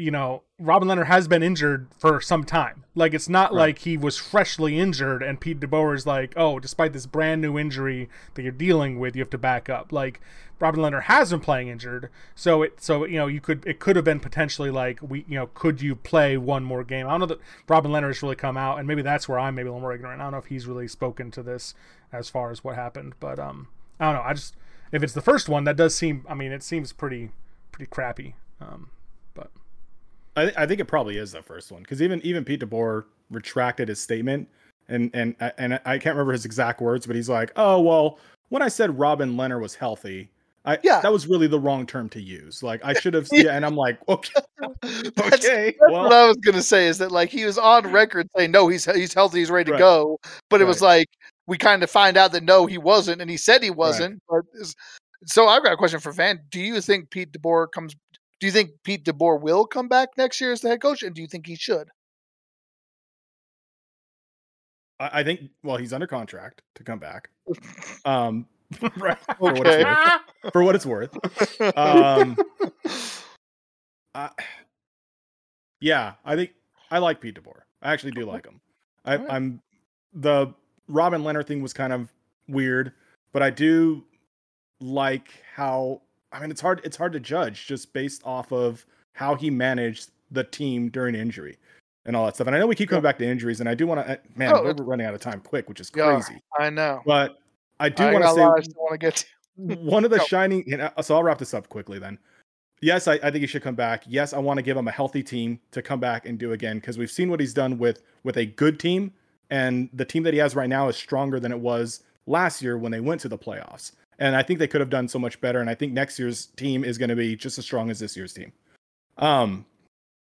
you know, Robin Lehner has been injured for some time. Like it's not right. like he was freshly injured and Pete DeBoer is like, oh, despite this brand new injury that you're dealing with, you have to back up. Like Robin Lehner has been playing injured, so it so you know you could it could have been potentially like we you know could you play one more game? I don't know that Robin Lehner has really come out, and maybe that's where I'm maybe a little more ignorant. I don't know if he's really spoken to this as far as what happened, but um, I don't know. I just if it's the first one, that does seem. I mean, it seems pretty pretty crappy. Um, I, I think it probably is the first one because even even Pete DeBoer retracted his statement and and uh, and I can't remember his exact words, but he's like, "Oh well, when I said Robin Lehner was healthy, I yeah. that was really the wrong term to use. Like I should have yeah, and I'm like, okay, that's, okay. That's well, what I was gonna say is that like he was on record saying no, he's he's healthy, he's ready to right. go, but it right. was like we kind of find out that no, he wasn't, and he said he wasn't. Right. So I've got a question for Van. Do you think Pete DeBoer comes do you think Pete DeBoer will come back next year as the head coach, and do you think he should? I think well, he's under contract to come back. Um, right, for, what it's worth, for what it's worth. Um, I, yeah, I think I like Pete DeBoer. I actually do like him. I, right. I'm the Robin Lehner thing was kind of weird, but I do like how I mean, it's hard. It's hard to judge just based off of how he managed the team during injury and all that stuff. And I know we keep coming back to injuries, and I do want to. Eh, man, oh, we're running out of time quick, which is crazy. Yeah, I know, but I do want to say. want to get to. one of the shining. You know, so I'll wrap this up quickly then. Yes, I, I think he should come back. Yes, I want to give him a healthy team to come back and do again because we've seen what he's done with with a good team, and the team that he has right now is stronger than it was last year when they went to the playoffs. And I think they could have done so much better. And I think next year's team is going to be just as strong as this year's team. Um,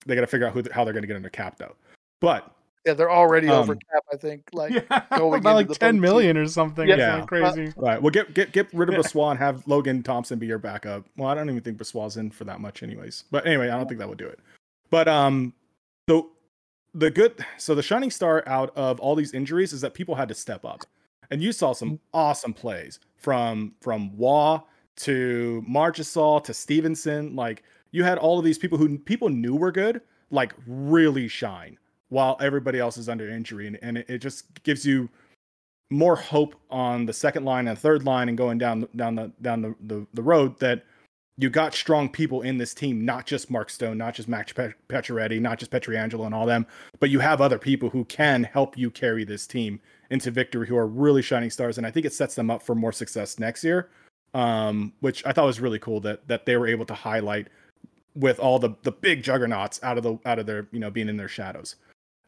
they got to figure out who how they're going to get under cap though. But yeah, they're already um, over cap. I think like yeah, about like ten million or something. Yeah, yeah. crazy. Uh, right. Well, get get get rid of Brossoit and have Logan Thompson be your backup. Well, I don't even think Brossoit's in for that much, anyways. But anyway, I don't think that would do it. But um, so the good, so the shining star out of all these injuries is that people had to step up, and you saw some mm. awesome plays from from Waugh to Marchessault to Stephenson. Like you had all of these people who people knew were good, like really shine while everybody else is under injury, and, and it, it just gives you more hope on the second line and third line and going down down the down the, the, the road that you got strong people in this team, not just Mark Stone, not just Max Pacioretty, not just Pietrangelo and all them, but you have other people who can help you carry this team into victory who are really shining stars. And I think it sets them up for more success next year, um, which I thought was really cool that that they were able to highlight with all the the big juggernauts out of the out of their you know being in their shadows.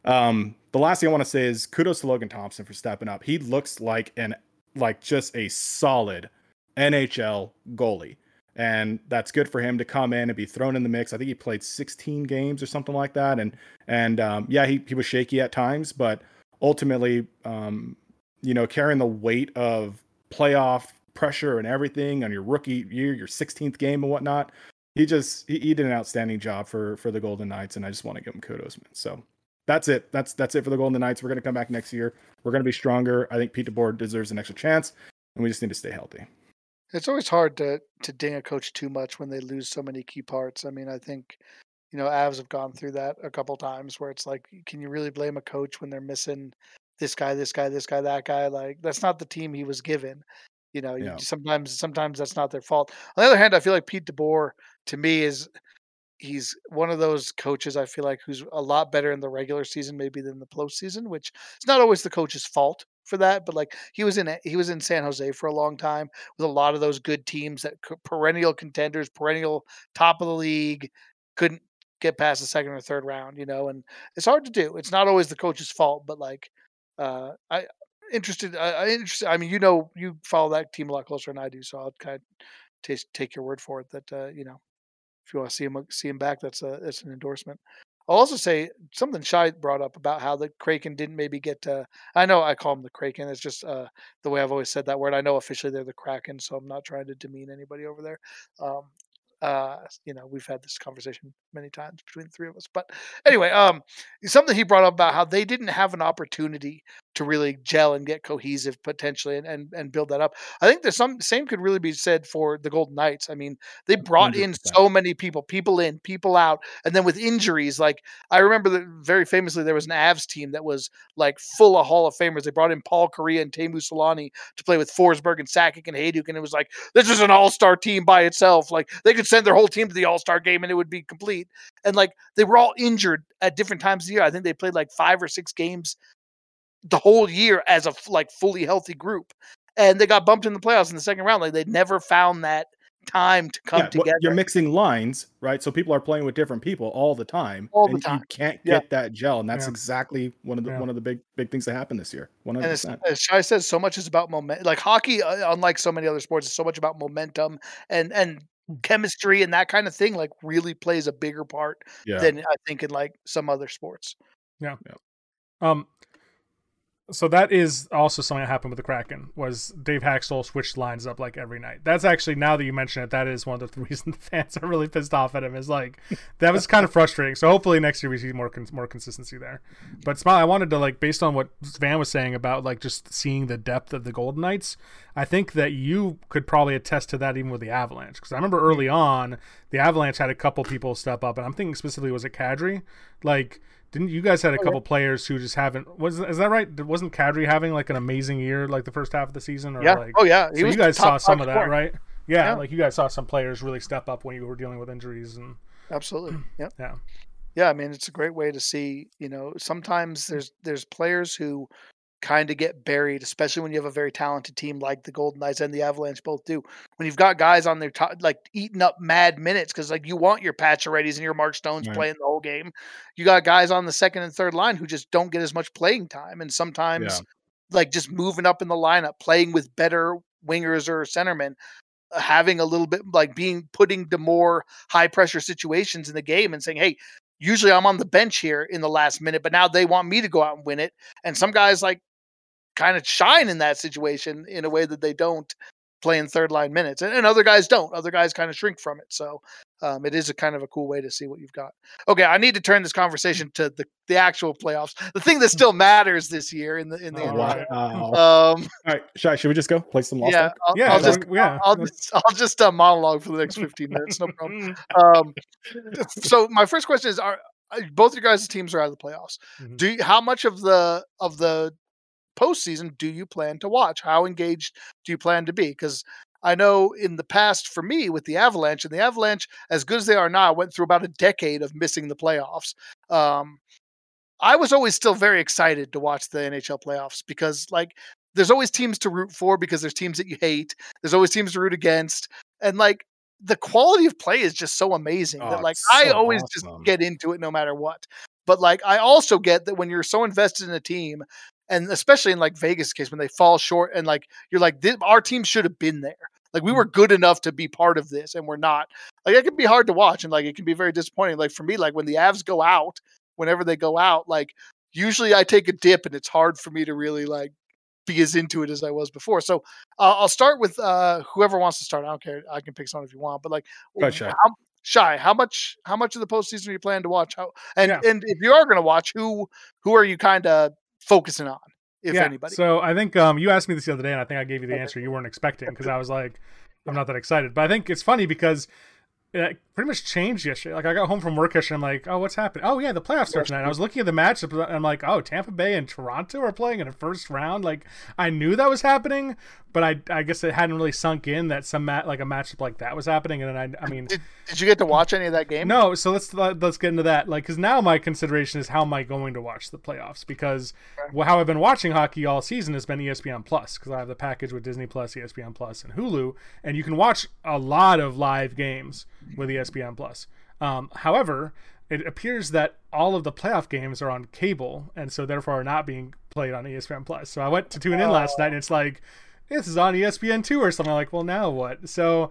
Um, the last thing I want to say is kudos to Logan Thompson for stepping up. He looks like an like just a solid NHL goalie and that's good for him to come in and be thrown in the mix. I think he played 16 games or something like that, and and um, yeah, he he was shaky at times, but ultimately, um, you know, carrying the weight of playoff pressure and everything on your rookie year, your 16th game and whatnot, he just he, he did an outstanding job for for the Golden Knights, and I just want to give him kudos, man. So that's it. That's that's it for the Golden Knights. We're gonna come back next year. We're gonna be stronger. I think Pete DeBoer deserves an extra chance, and we just need to stay healthy. It's always hard to to ding a coach too much when they lose so many key parts. I mean, I think you know Avs have gone through that a couple times where it's like, can you really blame a coach when they're missing this guy, this guy, this guy, that guy? Like that's not the team he was given. You know, yeah. sometimes sometimes that's not their fault. On the other hand, I feel like Pete DeBoer to me is he's one of those coaches I feel like who's a lot better in the regular season maybe than the postseason, which it's not always the coach's fault for that, but like he was in he was in San Jose for a long time with a lot of those good teams that perennial contenders, perennial top of the league, couldn't get past the second or third round, you know, and it's hard to do. It's not always the coach's fault, but like uh I interested I, I interested I mean, you know, you follow that team a lot closer than I do, so I'll kind of t- take your word for it that uh, you know, if you want to see him see him back, that's a that's an endorsement. I'll also say something Shy brought up about how the Kraken didn't maybe get. to. I know I call them the Kraken. It's just uh, the way I've always said that word. I know officially they're the Kraken, so I'm not trying to demean anybody over there. Um, uh, you know, we've had this conversation many times between the three of us. But anyway, um, something he brought up about how they didn't have an opportunity to really gel and get cohesive potentially and, and, and build that up. I think there's some same could really be said for the Golden Knights. I mean, they brought 100%. in so many people, people in, people out, and then with injuries, like I remember that very famously there was an Avs team that was like full of Hall of Famers. They brought in Paul Kariya and Teemu Selanne to play with Forsberg and Sakic and Hejduk, and it was like this is an all-star team by itself. Like they could send their whole team to the all-star game and it would be complete. And like they were all injured at different times of the year. I think they played like five or six games the whole year as a like fully healthy group, and they got bumped in the playoffs in the second round. Like they never found that time to come yeah, together. Well, you're mixing lines, right? So people are playing with different people all the time. All the time. You can't get yeah. that gel, and that's yeah. exactly one of the one of the big big things that happened this year. One hundred percent. As Shai says, so much is about momentum. Like hockey, uh, unlike so many other sports, is so much about momentum and and hmm. chemistry and that kind of thing. Like really plays a bigger part than I think in like some other sports. Yeah. Yeah. Um, so that is also something that happened with the Kraken was Dave Hakstol switched lines up like every night. That's actually now that you mention it, that is one of the reasons the fans are really pissed off at him. Is like that was kind of frustrating. So hopefully next year we see more more consistency there. But smile, I wanted to like based on what Van was saying about like just seeing the depth of the Golden Knights. I think that you could probably attest to that even with the Avalanche because I remember early on the Avalanche had a couple people step up, and I'm thinking specifically was it Kadri, like didn't you guys had a couple players who just haven't? Was is that right? Wasn't Kadri having like an amazing year like the first half of the season? Or yeah. Like, oh yeah. He so you guys saw some of that, right? Yeah, yeah, like you guys saw some players really step up when you were dealing with injuries and. Absolutely. Yeah. Yeah. Yeah, I mean it's a great way to see. You know, sometimes there's there's players who kind of get buried, especially when you have a very talented team like the Golden Knights and the Avalanche both do. When you've got guys on their top, like eating up mad minutes, because like you want your Paciorettys and your Mark Stones right. playing the whole game. You got guys on the second and third line who just don't get as much playing time, and sometimes yeah. like just moving up in the lineup, playing with better wingers or centermen. Uh, having a little bit like being putting to more high pressure situations in the game and saying, Hey, usually I'm on the bench here in the last minute, but now they want me to go out and win it. And some guys like kind of shine in that situation in a way that they don't playing third line minutes and, and other guys don't other guys kind of shrink from it so um, it is a kind of a cool way to see what you've got okay i need to turn this conversation to the, the actual playoffs the thing that still matters this year in the in the oh, wow. um, all right should, should we just go play some lost yeah I'll, yeah I'll just, yeah I'll, just i'll just uh, monologue for the next 15 minutes no problem um, so my first question is are both your guys' teams are out of the playoffs. Mm-hmm. Do you, how much of the of the postseason do you plan to watch? How engaged do you plan to be? Because I know in the past for me with the Avalanche and the Avalanche, as good as they are now, went through about a decade of missing the playoffs. Um, I was always still very excited to watch the NHL playoffs because, like, there's always teams to root for because there's teams that you hate. There's always teams to root against, and like the quality of play is just so amazing Oh, that like it's I so always just get into it no matter what. But like I also get that when you're so invested in a team, and especially in like Vegas' case when they fall short, and like you're like "This- our team should have been there. Like we were good enough to be part of this, and we're not. Like it can be hard to watch, and like it can be very disappointing. Like for me, like when the Avs go out, whenever they go out, like usually I take a dip, and it's hard for me to really like be as into it as I was before. So uh, I'll start with uh, whoever wants to start. I don't care. I can pick someone if you want, but like, Go Shy. how, shy. How much? How much of the postseason are you planning to watch? How and Yeah. and if you are going to watch, who who are you kind of focusing on, if yeah. anybody? So I think um, you asked me this the other day, and I think I gave you the answer you weren't expecting because I was like, I'm not that excited. But I think it's funny because it pretty much changed yesterday. Like I got home from work yesterday, I'm like, oh, what's happening? Oh yeah, the playoffs start tonight. And I was looking at the matchup, and I'm like, oh, Tampa Bay and Toronto are playing in a first round. Like I knew that was happening, but I I guess it hadn't really sunk in that some mat like a matchup like that was happening. And then I I mean. did, did you get to watch any of that game? No, so let's let, let's get into that. Like, because now my consideration is how am I going to watch the playoffs? Because well, how I've been watching hockey all season has been ESPN Plus because I have the package with Disney Plus, ESPN Plus, and Hulu, and you can watch a lot of live games with E ESPN Plus. Um, however, it appears that all of the playoff games are on cable, and so therefore are not being played on ESPN Plus. So I went to tune in last night, and it's like this is on ESPN two or something. I'm like, well, now what? So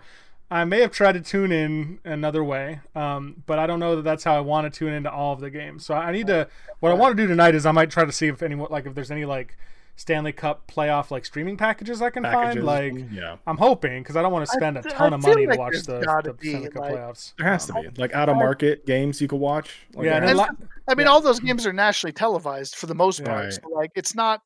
I may have tried to tune in another way, um, but I don't know that that's how I want to tune into all of the games. So I need to. What I want to do tonight is I might try to see if anyone like if there's any like Stanley Cup playoff like streaming packages I can Packages. find. Like yeah, I'm hoping because I don't want to spend a I ton of money like to watch the, the be, Stanley Cup like- playoffs. there has to Um, be like out of market games you could watch. Like, yeah, there and a lot, I mean, Yeah. all those games are nationally televised for the most part. Right. So, like, it's not.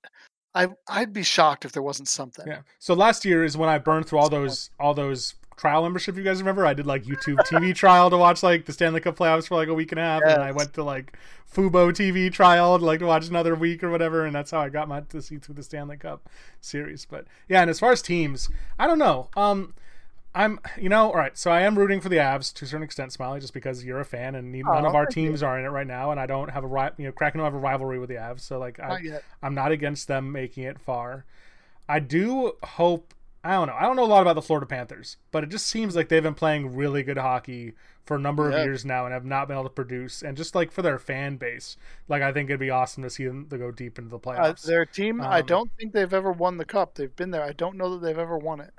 I I'd be shocked if there wasn't something. Yeah. So last year is when I burned through all those all those trial membership. You guys remember? I did like YouTube TV trial to watch like the Stanley Cup playoffs for like a week and a half, and I went to like Fubo TV trial to like to watch another week or whatever, and that's how I got my to see through the Stanley Cup series. But yeah, and as far as teams, I don't know. Um. I'm, you know, all right. So I am rooting for the Avs to a certain extent, Smiley, just because you're a fan, and none Aw, of our teams are in it right now, and I don't have a ri- you know, Kraken don't have a rivalry with the Avs, so like I, Not. I'm not against them making it far. I do hope. I don't know. I don't know a lot about the Florida Panthers, but it just seems like they've been playing really good hockey for a number of years now and have not been able to produce. And just like for their fan base, like I think it'd be awesome to see them to go deep into the playoffs. Uh, playoffs. their team, I Um, don't think they've ever won the cup. They've been there. I don't know that they've ever won it.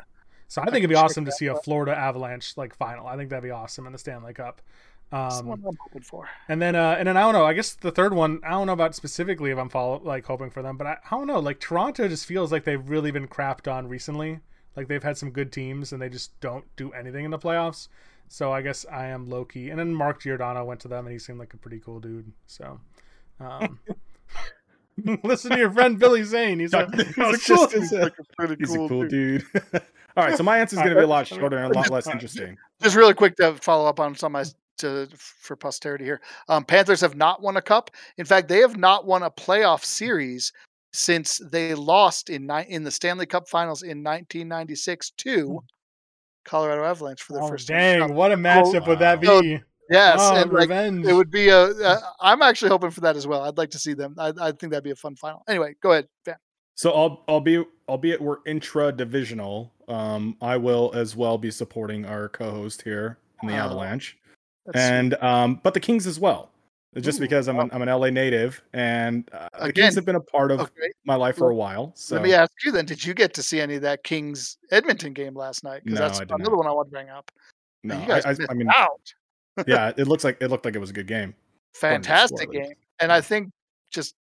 so I I think it'd be awesome to see a. Florida Avalanche like final. I think that'd be awesome in the Stanley Cup. That's the Um, one I'm hoping for. And then, uh, and then I don't know. I guess the third one, I don't know about specifically if I'm follow like hoping for them, but I, I don't know. Like Toronto just feels like they've really been crapped on recently. Like they've had some good teams and they just don't do anything in the playoffs. So I guess I am low key. And then Mark Giordano went to them and he seemed like a pretty cool dude. So, um, listen to your friend Billy Zane. He's a, he's a cool. just- it's a- Like a pretty He's cool a cool dude. dude. All right, so my answer is going to be a lot shorter and a lot less interesting. Just really quick to follow up on some of my to for posterity here. Um, Panthers have not won a cup. In fact, they have not won a playoff series since they lost in ni- in the Stanley Cup Finals in 1996 to Colorado Avalanche for their Oh, first. dang! Cup. What a matchup would that Wow. be? Yes, oh, and like revenge. it would be a. Uh, I'm actually hoping for that as well. I'd like to see them. I, I think that'd be a fun final. Anyway, go ahead, Van. So I'll I'll be albeit we're intra divisional. Um, I will as well be supporting our co-host here in the Oh, Avalanche, That's and um, but the Kings as well. Just Ooh, because I'm an, I'm an LA native, and uh, the Again, Kings have been a part of okay. my life for a while. So Let me ask you then: Did you get to see any of that Kings Edmonton game last night? Because No, that's another not. one I want to bring up. no, you guys I, I, I mean, out. yeah, it looks like it looked like it was a good game. The fantastic game. And I think just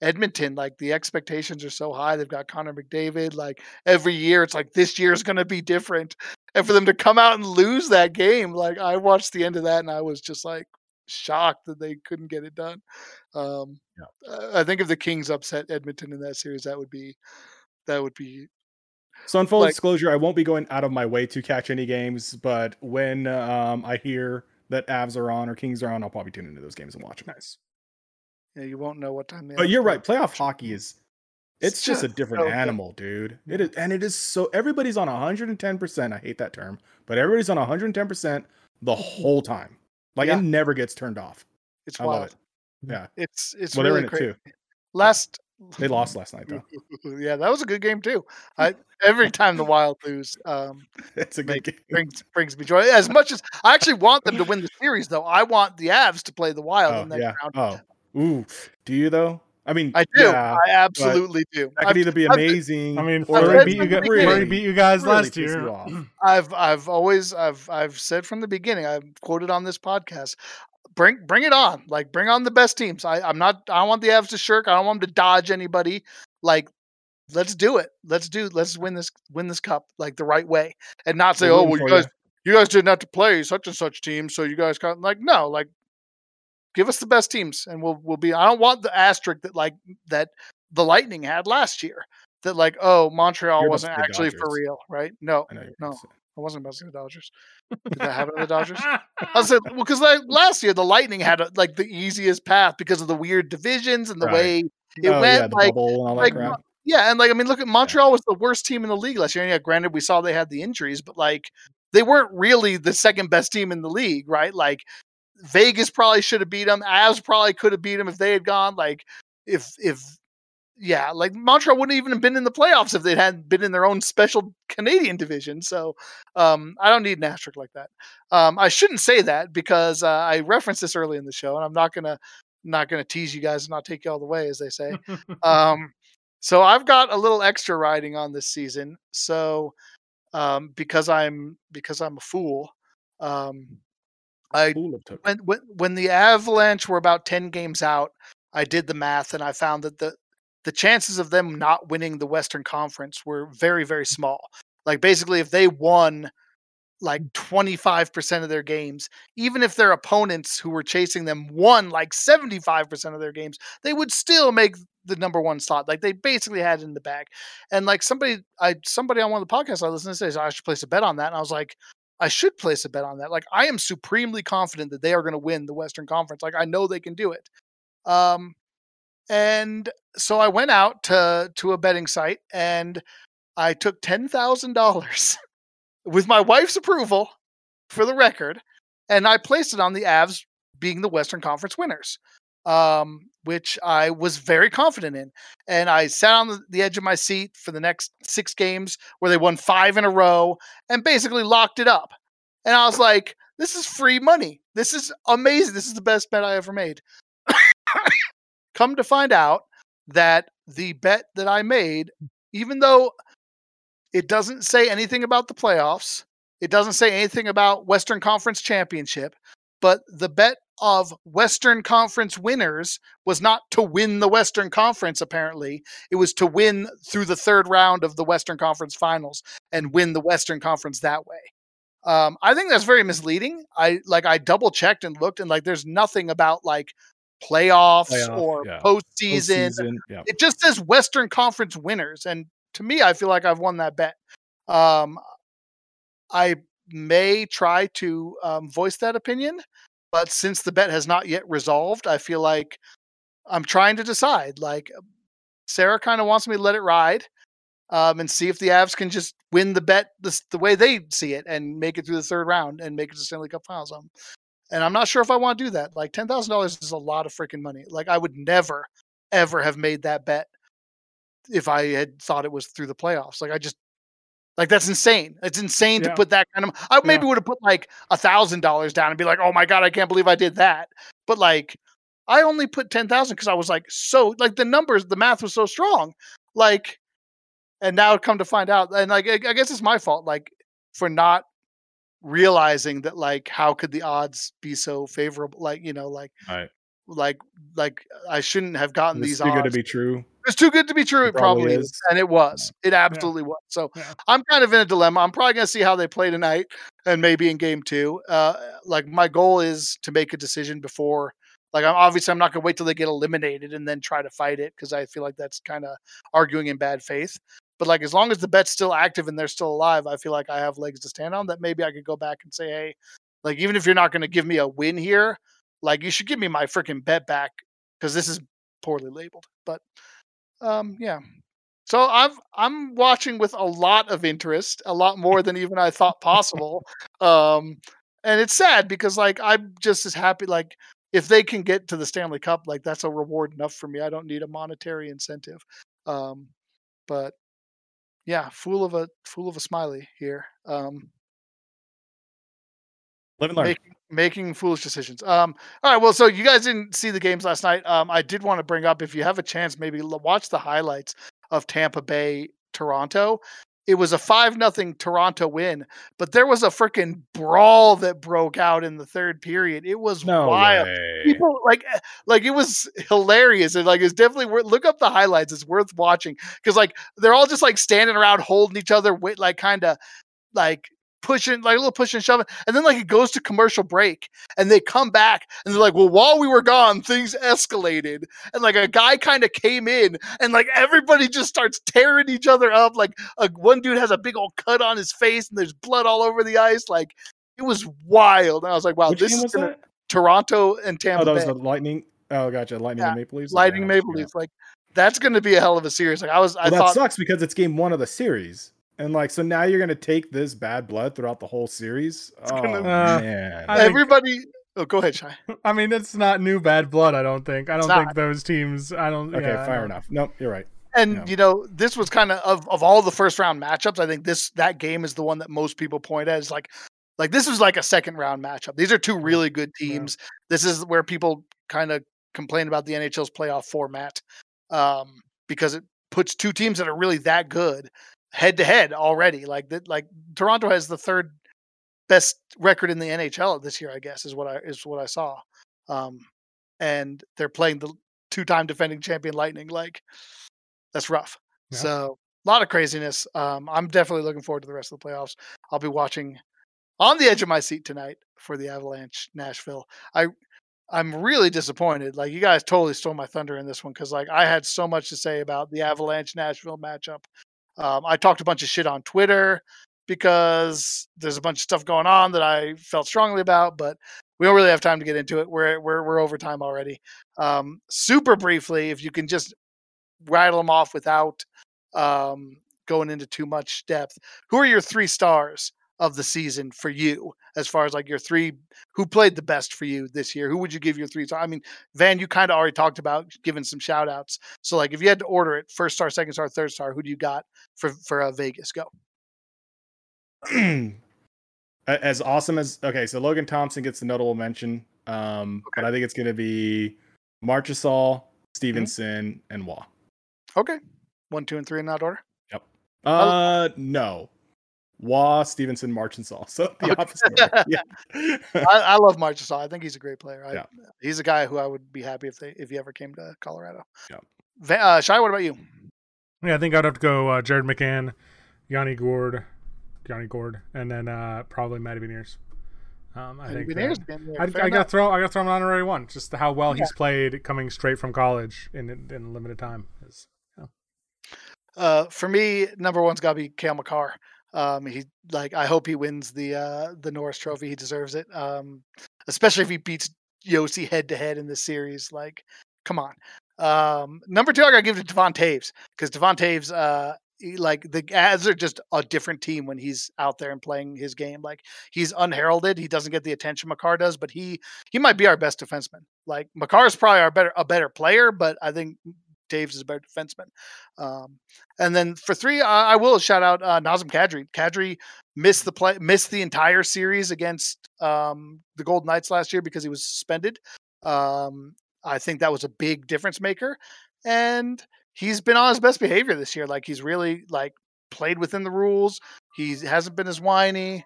Edmonton, like the expectations are so high. They've got Connor McDavid. Like every year, it's like this year is going to be different. And for them to come out and lose that game, like I watched the end of that and I was just like shocked that they couldn't get it done. Um, uh, I think if the Kings upset Edmonton in that series, that would be that would be So, in full Like- disclosure, I won't be going out of my way to catch any games, but when um, I hear that Avs are on or Kings are on, I'll probably tune into those games and watch them. nice. you, know, you won't know what time. But you're right. Playoff hockey is It's just a different so animal, dude. It is, and it is so. Everybody's on 110. percent I hate that term, but everybody's on 110 percent the whole time. Like yeah. it never gets turned off. It's I wild. It. Yeah, it's it's well, really crazy. It last they lost last night though. yeah, that was a good game too. I, every time the Wild lose, um, it's a good game. Brings brings me joy. As much as I actually want them to win the series, though, I want the Avs to play the Wild oh, in that yeah. round. Oh, ooh, do you though? I mean, I do. Yeah, I absolutely do. That could I've, either be amazing. I mean, Fleury beat, you really, beat you guys really last year. I've I've always I've I've said from the beginning. I've quoted on this podcast. Bring bring it on. Like bring on the best teams. I I'm not. I don't want the Avs to shirk. I don't want them to dodge anybody. Like let's do it. Let's do. Let's win this win this cup like the right way, and not say, oh well, you guys. You. you guys didn't have to play such and such team, so you guys got like no, like Give us the best teams, and we'll we'll be. I don't want the asterisk that like that the Lightning had last year. That like, oh, Montreal You're wasn't actually for real, right? No, no, I wasn't about to the Dodgers. Did that happen to the Dodgers? I said, well, because like, last year the Lightning had a, like the easiest path because of the weird divisions and the right. way it oh, went. Yeah, like, like yeah, and like I mean, look at Montreal was the worst team in the league last year. And yeah, granted, we saw they had the injuries, but like they weren't really the second best team in the league, right? Like Vegas probably should have beat them. As probably could have beat them if they had gone. Like if if yeah, like Montreal wouldn't even have been in the playoffs if they hadn't been in their own special Canadian division. So um, I don't need an asterisk like that. Um, I shouldn't say that because uh, I referenced this early in the show, and I'm not gonna not gonna tease you guys and not take you all the way, as they say. um, so I've got a little extra riding on this season. So um, because I'm because I'm a fool. Um, I when, when when the Avalanche were about ten games out, I did the math and I found that the the chances of them not winning the Western Conference were very very small. Like basically, if they won like 25% of their games, even if their opponents who were chasing them won like 75% of their games, they would still make the number one slot. Like they basically had it in the bag. And like somebody I somebody on one of the podcasts I listened to say, I should place a bet on that. And I was like, I should place a bet on that. Like I am supremely confident that they are going to win the Western Conference. Like I know they can do it. Um, and so I went out to to a betting site and I took ten thousand dollars with my wife's approval, for the record, and I placed it on the Avs being the Western Conference winners um, which I was very confident in. And I sat on the edge of my seat for the next six games where they won five in a row and basically locked it up. And I was like, this is free money. This is amazing. This is the best bet I ever made. Come to find out that the bet that I made, even though it doesn't say anything about the playoffs, it doesn't say anything about Western Conference Championship, but the bet of Western Conference winners was not to win the Western Conference, apparently. It was to win through the third round of the Western Conference finals and win the Western Conference that way. Um, I think that's very misleading. I like I double checked and looked and like there's nothing about like playoffs Playoff, or yeah. postseason. postseason yeah. It just says Western Conference winners. And to me, I feel like I've won that bet. Um, I may try to um, voice that opinion. But since the bet has not yet resolved, I feel like I'm trying to decide. Like Sarah kind of wants me to let it ride um, and see if the Avs can just win the bet the, the way they see it and make it through the third round and make it to Stanley Cup Finals. Um, and I'm not sure if I want to do that. Like ten thousand dollars is a lot of freaking money. Like I would never, ever have made that bet if I had thought it was through the playoffs. Like I just like that's insane. It's insane yeah. to put that kind of. I maybe yeah. would have put like a thousand dollars down and be like, "Oh my god, I can't believe I did that." But like, I only put ten thousand because I was like so like the numbers, the math was so strong. Like, and now come to find out, and like I, I guess it's my fault, like for not realizing that like how could the odds be so favorable? Like you know, like right. like like I shouldn't have gotten it's these. Odds. good to be true. It's too good to be true. It, probably is. is. and it was. It absolutely yeah. was. So yeah. I'm kind of in a dilemma. I'm probably going to see how they play tonight, and maybe in game two. Uh, like my goal is to make a decision before. Like I'm obviously I'm not going to wait till they get eliminated and then try to fight it because I feel like that's kind of arguing in bad faith. But like as long as the bet's still active and they're still alive, I feel like I have legs to stand on. That maybe I could go back and say, hey, like even if you're not going to give me a win here, like you should give me my freaking bet back because this is poorly labeled. But um, yeah, So I'm I'm watching with a lot of interest, a lot more than even I thought possible. Um, and it's sad because like I'm just as happy like if they can get to the Stanley Cup, like that's a reward enough for me. I don't need a monetary incentive. Um, but yeah, fool of a fool of a smiley here. Um, Live and learn. making, making foolish decisions. Um, all right. Well, so you guys didn't see the games last night. Um, I did want to bring up if you have a chance, maybe watch the highlights of Tampa Bay Toronto. It was a five nothing Toronto win, but there was a freaking brawl that broke out in the third period. It was no wild. way. People like eh, like it was hilarious and like it's definitely worth look up the highlights. It's worth watching because like they're all just like standing around holding each other with like kind of like pushing like a little pushing and shoving and then like it goes to commercial break and they come back and they're like well while we were gone things escalated and like a guy kind of came in and like everybody just starts tearing each other up like a, one dude has a big old cut on his face and there's blood all over the ice like it was wild and i was like wow Which this is gonna, toronto and oh, tampa Oh, that Bay was the Lightning. Oh, gotcha. Lightning Yeah, and Maple Leafs. lightning Okay, maple yeah. leafs like that's gonna be a hell of a series like i was i that thought sucks because it's game one of the series. And like, so now you're gonna take this bad blood throughout the whole series. Oh gonna- Uh, man, I think- everybody oh go ahead shy I mean, it's not new bad blood. I don't think. I don't think those teams. I don't. okay, yeah, fair don't- enough. Nope, you're right. And Yeah. you know, this was kind of of of all the first round matchups. I think this that game is the one that most people point at. Is like, like this was like a second round matchup. These are two really good Yeah. teams. This is where people kind of complain about the NHL's playoff format, um, because it puts two teams that are really that good head to head already. Like that, like Toronto has the third best record in the NHL this year. I guess is what I is what I saw, um, and they're playing the two time defending champion Lightning. Like that's rough. Yeah. So a lot of craziness. Um, I'm definitely looking forward to the rest of the playoffs. I'll be watching on the edge of my seat tonight for the Avalanche Nashville. I I'm really disappointed. Like you guys totally stole my thunder in this one because like I had so much to say about the Avalanche Nashville matchup. Um, I talked a bunch of shit on Twitter because there's a bunch of stuff going on that I felt strongly about, but we don't really have time to get into it. We're we're we're over time already. Um, super briefly, if you can just rattle them off without um, going into too much depth. Who are your three stars of the season for you, as far as like your three who played the best for you this year? Who would you give your three? I mean, Van, you kind of already talked about giving some shout outs. So, like, if you had to order it, first star, second star, third star, who do you got for for uh, Vegas? Go. As awesome as okay, so Logan Thompson gets the notable mention, um, but I think it's gonna be Marchessault, Stephenson, and Waugh. Okay, one, two, and three in that order. Yep. Uh, no, Waugh, Stephenson, Marchessault. So the Okay. opposite. Yeah. I, I love Marchessault. I think he's a great player. I, Yeah. He's a guy who I would be happy if they if he ever came to Colorado. Yeah. Va- uh, Shy, what about you? Yeah, I think I'd have to go uh, Jared McCann, Yanni Gourde, Yanni Gourde, and then uh, probably Matty Beniers. Um, I And think Beniers that- been there. I, I got enough. throw I got thrown an honorary one. Just how well Yeah. he's played coming straight from college in in limited time. Is Uh, for me, number one's got to be Cale Makar. Um, he like I hope he wins the uh, the Norris Trophy. He deserves it. Um, especially if he beats Josi head to head in this series. Like, come on. Um, number two, I gotta give it to Devon Toews because Devon Toews, uh, he- like the Avs are just a different team when he's out there and playing his game. Like he's unheralded. He doesn't get the attention Makar does, but he he might be our best defenseman. Like Makar is probably our better a better player, but I think Toews is a better defenseman. Um, and then for three, I, I will shout out uh, Nazem Kadri. Kadri missed the play, missed the entire series against um, the Golden Knights last year because he was suspended. Um, I think that was a big difference maker, and he's been on his best behavior this year. Like he's really like played within the rules. He hasn't been as whiny.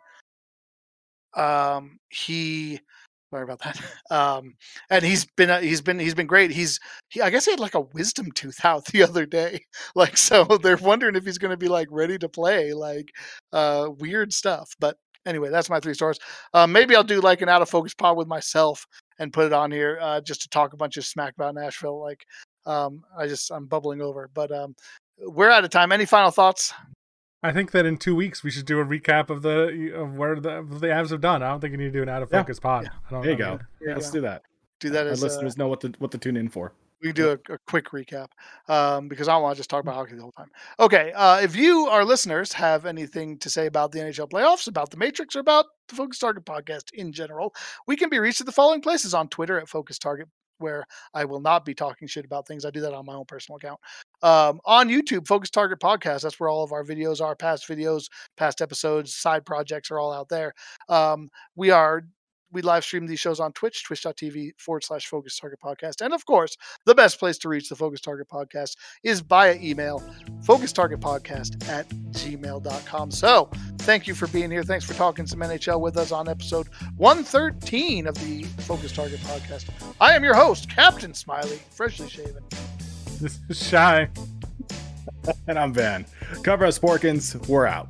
Um, he sorry about that. Um, and he's been uh, he's been he's been great. He's he, I guess he had like a wisdom tooth out the other day. Like so they're wondering if he's going to be like ready to play. Like uh, weird stuff. But anyway, that's my three stars. Uh, maybe I'll do like an out of focus pod with myself and put it on here uh, just to talk a bunch of smack about Nashville. Like um, I just I'm bubbling over. But um, we're out of time. Any final thoughts? I think that in two weeks we should do a recap of the of where the of the Avs have done. I don't think you need to do an out of Yeah. focus pod. I don't There you know. go. There you Let's do that. Do that Our as uh, listeners know what to what to tune in for. we can do a, a quick recap um, because I don't want to just talk about hockey the whole time. Okay, uh, if you, our listeners, have anything to say about the NHL playoffs, about the Matrix, or about the Focus Target podcast in general, we can be reached at the following places on Twitter at Focus Target where I will not be talking shit about things. I do that on my own personal account. Um, on YouTube, Focus Target Podcast. That's where all of our videos are. Past videos, past episodes, side projects are all out there. Um, we are we live stream these shows on Twitch, twitch.tv forward slash Focus Target Podcast. And of course, the best place to reach the Focus Target Podcast is via email, Focus Target Podcast at gmail.com. So thank you for being here. Thanks for talking some NHL with us on episode 113 of the Focus Target Podcast. I am your host, Captain Smiley, freshly shaven. This is Shy. and I'm Van. Cover us, Porkins. We're out.